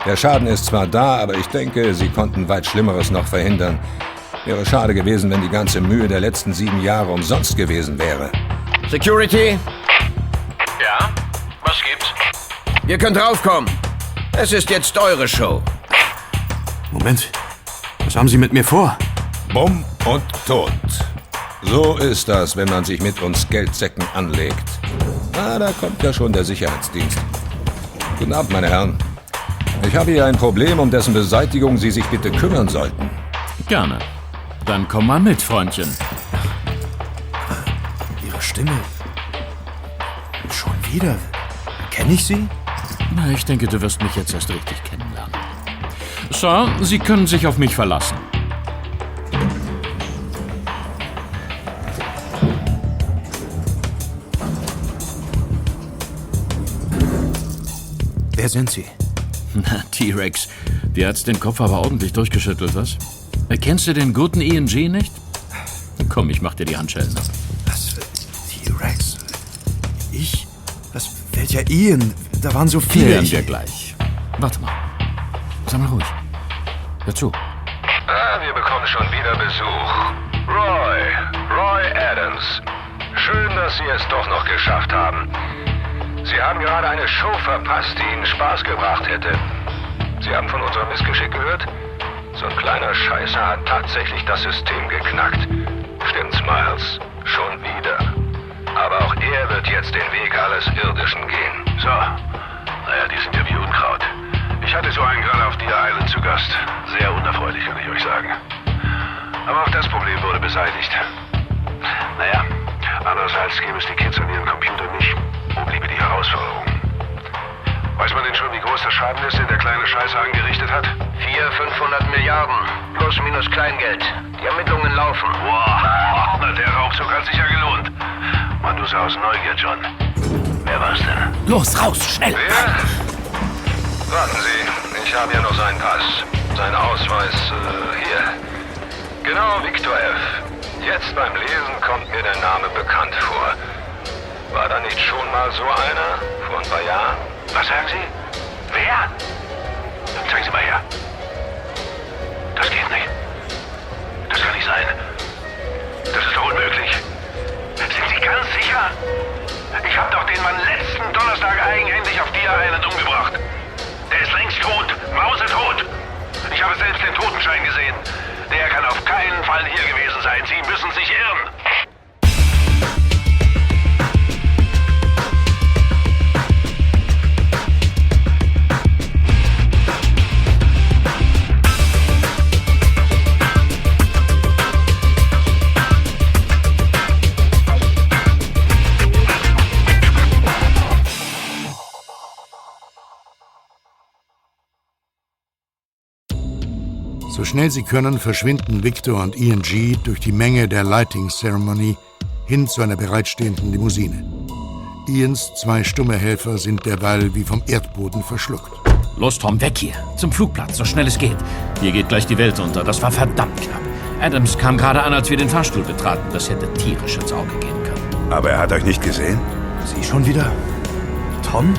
Der Schaden ist zwar da, aber ich denke, Sie konnten weit Schlimmeres noch verhindern. Wäre schade gewesen, wenn die ganze Mühe der letzten sieben Jahre umsonst gewesen wäre. Security, Ja? Was gibt's? ihr könnt raufkommen. Es ist jetzt eure Show. Moment. Was haben Sie mit mir vor? Bumm und tot. So ist das, wenn man sich mit uns Geldsäcken anlegt. Ah, da kommt ja schon der Sicherheitsdienst. Guten Abend, meine Herren. Ich habe hier ein Problem, um dessen Beseitigung Sie sich bitte kümmern sollten. Gerne. Dann komm mal mit, Freundchen. Ihre Stimme. Schon wieder? Kenne ich Sie? Na, ich denke, du wirst mich jetzt erst richtig kennenlernen. Sir, Sie können sich auf mich verlassen. Wer sind Sie? Na, T-Rex, dir hat's den Kopf aber ordentlich durchgeschüttelt, was? Kennst du den guten Ian G nicht? Komm, ich mach dir die Handschellen ab. Was für T-Rex? Ich? Was? Welcher Ian? Da waren so viele. Klären wir gleich. Warte mal. Sei mal ruhig. Hör zu. Ah, wir bekommen schon wieder Besuch. Roy, Roy Adams. Schön, dass Sie es doch noch geschafft haben. Sie haben gerade eine Show verpasst, die Ihnen Spaß gebracht hätte. Sie haben von unserem Missgeschick gehört? So ein kleiner Scheißer hat tatsächlich das System geknackt. Stimmt's, Miles? Schon wieder. Aber auch er wird jetzt den Weg alles Irdischen gehen. So. Naja, die sind ja wie Unkraut. Ich hatte so einen gerade auf Deer Island zu Gast. Sehr unerfreulich, kann ich euch sagen. Aber auch das Problem wurde beseitigt. Naja, andererseits gäbe es die Kids an ihren Computern nicht. Wo bliebe die Herausforderung? Weiß man denn schon, wie groß der Schaden ist, den der kleine Scheiße angerichtet hat? 400, 500 Milliarden. Plus minus Kleingeld. Die Ermittlungen laufen. Wow, [laughs] na, der Raubzug hat sich ja gelohnt. Mann, du sah aus Neugier, John. Wer war's denn? Los, raus, schnell! Wer? Warten Sie, ich habe ja noch seinen Pass. Seinen Ausweis, äh, hier. Genau, Victor F. Jetzt beim Lesen kommt mir der Name bekannt vor. War da nicht schon mal so einer? Vor ein paar Jahren? Was sagen Sie? Wer? Zeigen Sie mal her. Das geht nicht. Das kann nicht sein. Das ist doch unmöglich. Sind Sie ganz sicher? Ich habe doch den Mann letzten Donnerstag eigenhändig auf Deer Island umgebracht. Der ist längst tot. Mausetot. Ich habe selbst den Totenschein gesehen. Der kann auf keinen Fall hier gewesen sein. Sie müssen sich irren. Schnell sie können, verschwinden Victor und Ian G. durch die Menge der Lighting Ceremony hin zu einer bereitstehenden Limousine. Ians zwei stumme Helfer sind derweil wie vom Erdboden verschluckt. Los, Tom, weg hier. Zum Flugplatz, so schnell es geht. Hier geht gleich die Welt unter. Das war verdammt knapp. Adams kam gerade an, als wir den Fahrstuhl betraten. Das hätte tierisch ins Auge gehen können. Aber er hat euch nicht gesehen? Sie schon wieder? Tom?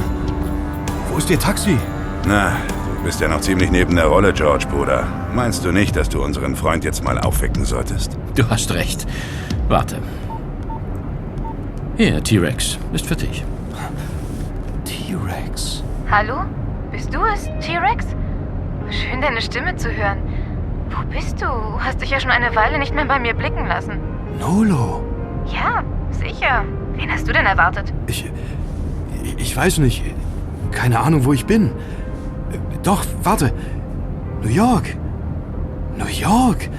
Wo ist Ihr Taxi? Na, du bist ja noch ziemlich neben der Rolle, George, Bruder. Meinst du nicht, dass du unseren Freund jetzt mal aufwecken solltest? Du hast recht. Warte. Hier, T-Rex. Ist für dich. T-Rex. Hallo? Bist du es, T-Rex? Schön, deine Stimme zu hören. Wo bist du? Hast dich ja schon eine Weile nicht mehr bei mir blicken lassen. Nolo. Ja, sicher. Wen hast du denn erwartet? Ich. Ich weiß nicht. Keine Ahnung, wo ich bin. Doch, warte. New York. New York.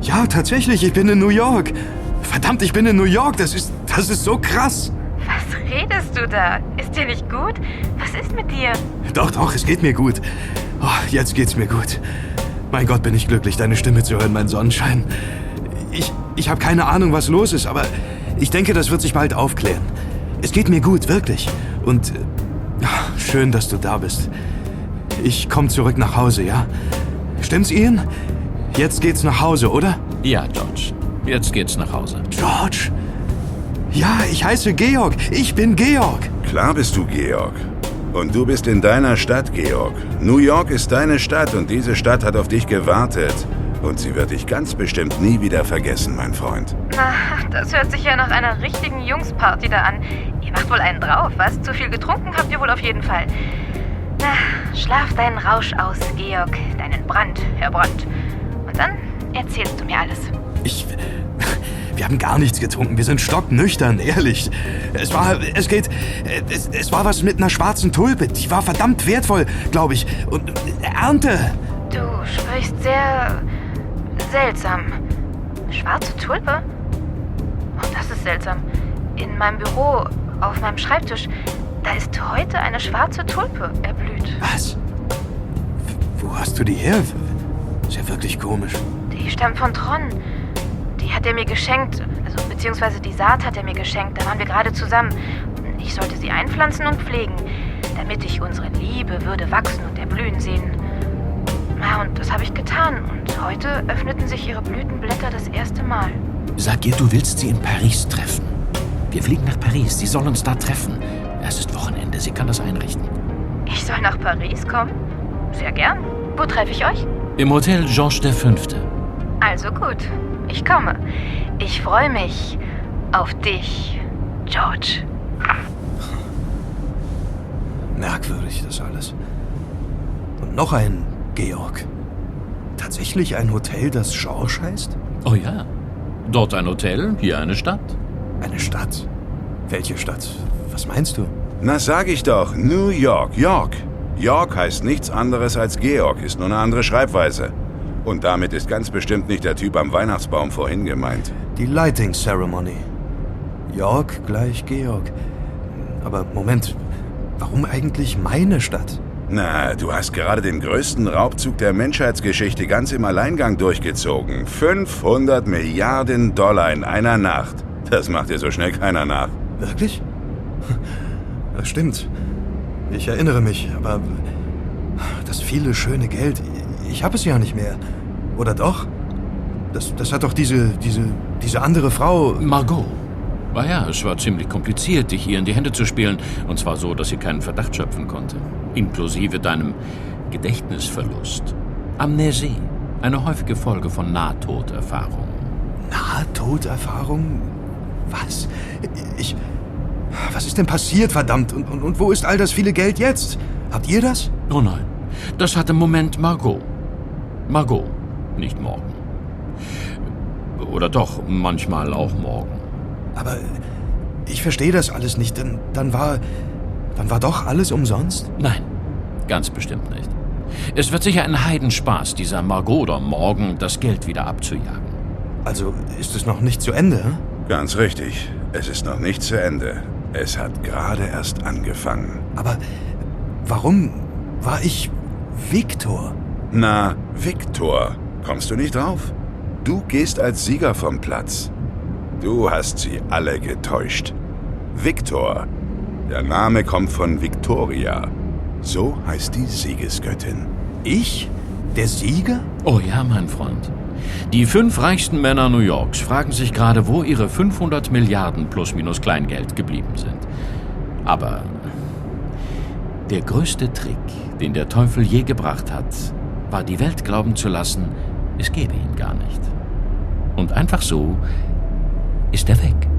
Ja, tatsächlich, ich bin in New York. Verdammt, ich bin in New York. Das ist. Das ist so krass. Was redest du da? Ist dir nicht gut? Was ist mit dir? Doch, doch, es geht mir gut. Oh, jetzt geht's mir gut. Mein Gott, bin ich glücklich, deine Stimme zu hören, mein Sonnenschein. Ich, ich habe keine Ahnung, was los ist, aber ich denke, das wird sich bald aufklären. Es geht mir gut, wirklich. Und äh, schön, dass du da bist. Ich komme zurück nach Hause, ja? Stimmt's, Ian? Jetzt geht's nach Hause, oder? Ja, George. Jetzt geht's nach Hause. George? Ja, ich heiße Georg. Ich bin Georg. Klar bist du Georg. Und du bist in deiner Stadt, Georg. New York ist deine Stadt und diese Stadt hat auf dich gewartet. Und sie wird dich ganz bestimmt nie wieder vergessen, mein Freund. Na, das hört sich ja nach einer richtigen Jungsparty da an. Ihr macht wohl einen drauf, was? Zu viel getrunken habt ihr wohl auf jeden Fall. Na, schlaf deinen Rausch aus, Georg. Deinen Brand, Herr Brandt. Und dann erzählst du mir alles. Ich. Wir haben gar nichts getrunken. Wir sind stocknüchtern, ehrlich. Es war. Es geht. Es, es war was mit einer schwarzen Tulpe. Die war verdammt wertvoll, glaube ich. Und äh, Ernte. Du sprichst sehr. seltsam. Schwarze Tulpe? Oh, das ist seltsam. In meinem Büro, auf meinem Schreibtisch, da ist heute eine schwarze Tulpe erblüht. Was? Wo hast du die her? Ist ja wirklich komisch. Die stammt von Tron. Die hat er mir geschenkt. Also, beziehungsweise die Saat hat er mir geschenkt. Da waren wir gerade zusammen. Ich sollte sie einpflanzen und pflegen, damit ich unsere Liebe würde wachsen und erblühen sehen. Ja, und das habe ich getan. Und heute öffneten sich ihre Blütenblätter das erste Mal. Sag ihr, du willst sie in Paris treffen. Wir fliegen nach Paris. Sie soll uns da treffen. Es ist Wochenende. Sie kann das einrichten. Ich soll nach Paris kommen? Sehr gern. Wo treffe ich euch? Im Hotel Georges V. Also gut. Ich komme. Ich freue mich auf dich, George. Merkwürdig, das alles. Und noch ein Georg. Tatsächlich ein Hotel, das George heißt? Oh ja. Dort ein Hotel, hier eine Stadt. Eine Stadt? Welche Stadt? Was meinst du? Na, sag ich doch, New York, York. York heißt nichts anderes als Georg, ist nur eine andere Schreibweise. Und damit ist ganz bestimmt nicht der Typ am Weihnachtsbaum vorhin gemeint. Die Lighting Ceremony. York gleich Georg. Aber Moment, warum eigentlich meine Stadt? Na, du hast gerade den größten Raubzug der Menschheitsgeschichte ganz im Alleingang durchgezogen. 500 Milliarden Dollar in einer Nacht. Das macht dir so schnell keiner nach. Wirklich? Das stimmt. Ich erinnere mich, aber das viele schöne Geld, ich habe es ja nicht mehr. Oder doch? Das, das hat doch diese, diese, diese andere Frau. Margot. War ja, es war ziemlich kompliziert, dich ihr in die Hände zu spielen. Und zwar so, dass sie keinen Verdacht schöpfen konnte. Inklusive deinem Gedächtnisverlust. Amnesie. Eine häufige Folge von Nahtoderfahrung. Nahtoderfahrung? Was? Ich. Was ist denn passiert, verdammt? Und, und, und wo ist all das viele Geld jetzt? Habt ihr das? Oh nein. Das hat im Moment Margot. Margot, nicht morgen. Oder doch, manchmal auch morgen. Aber ich verstehe das alles nicht. Dann, dann war. Dann war doch alles umsonst? Nein, ganz bestimmt nicht. Es wird sicher ein Heidenspaß, dieser Margot oder morgen das Geld wieder abzujagen. Also ist es noch nicht zu Ende? Hm? Ganz richtig. Es ist noch nicht zu Ende. Es hat gerade erst angefangen. Aber warum war ich Viktor? Na, Viktor. Kommst du nicht drauf? Du gehst als Sieger vom Platz. Du hast sie alle getäuscht. Viktor. Der Name kommt von Victoria. So heißt die Siegesgöttin. Ich? Der Sieger? Oh ja, mein Freund. Die fünf reichsten Männer New Yorks fragen sich gerade, wo ihre 500 Milliarden plus minus Kleingeld geblieben sind. Aber der größte Trick, den der Teufel je gebracht hat, war die Welt glauben zu lassen, es gäbe ihn gar nicht. Und einfach so ist er weg.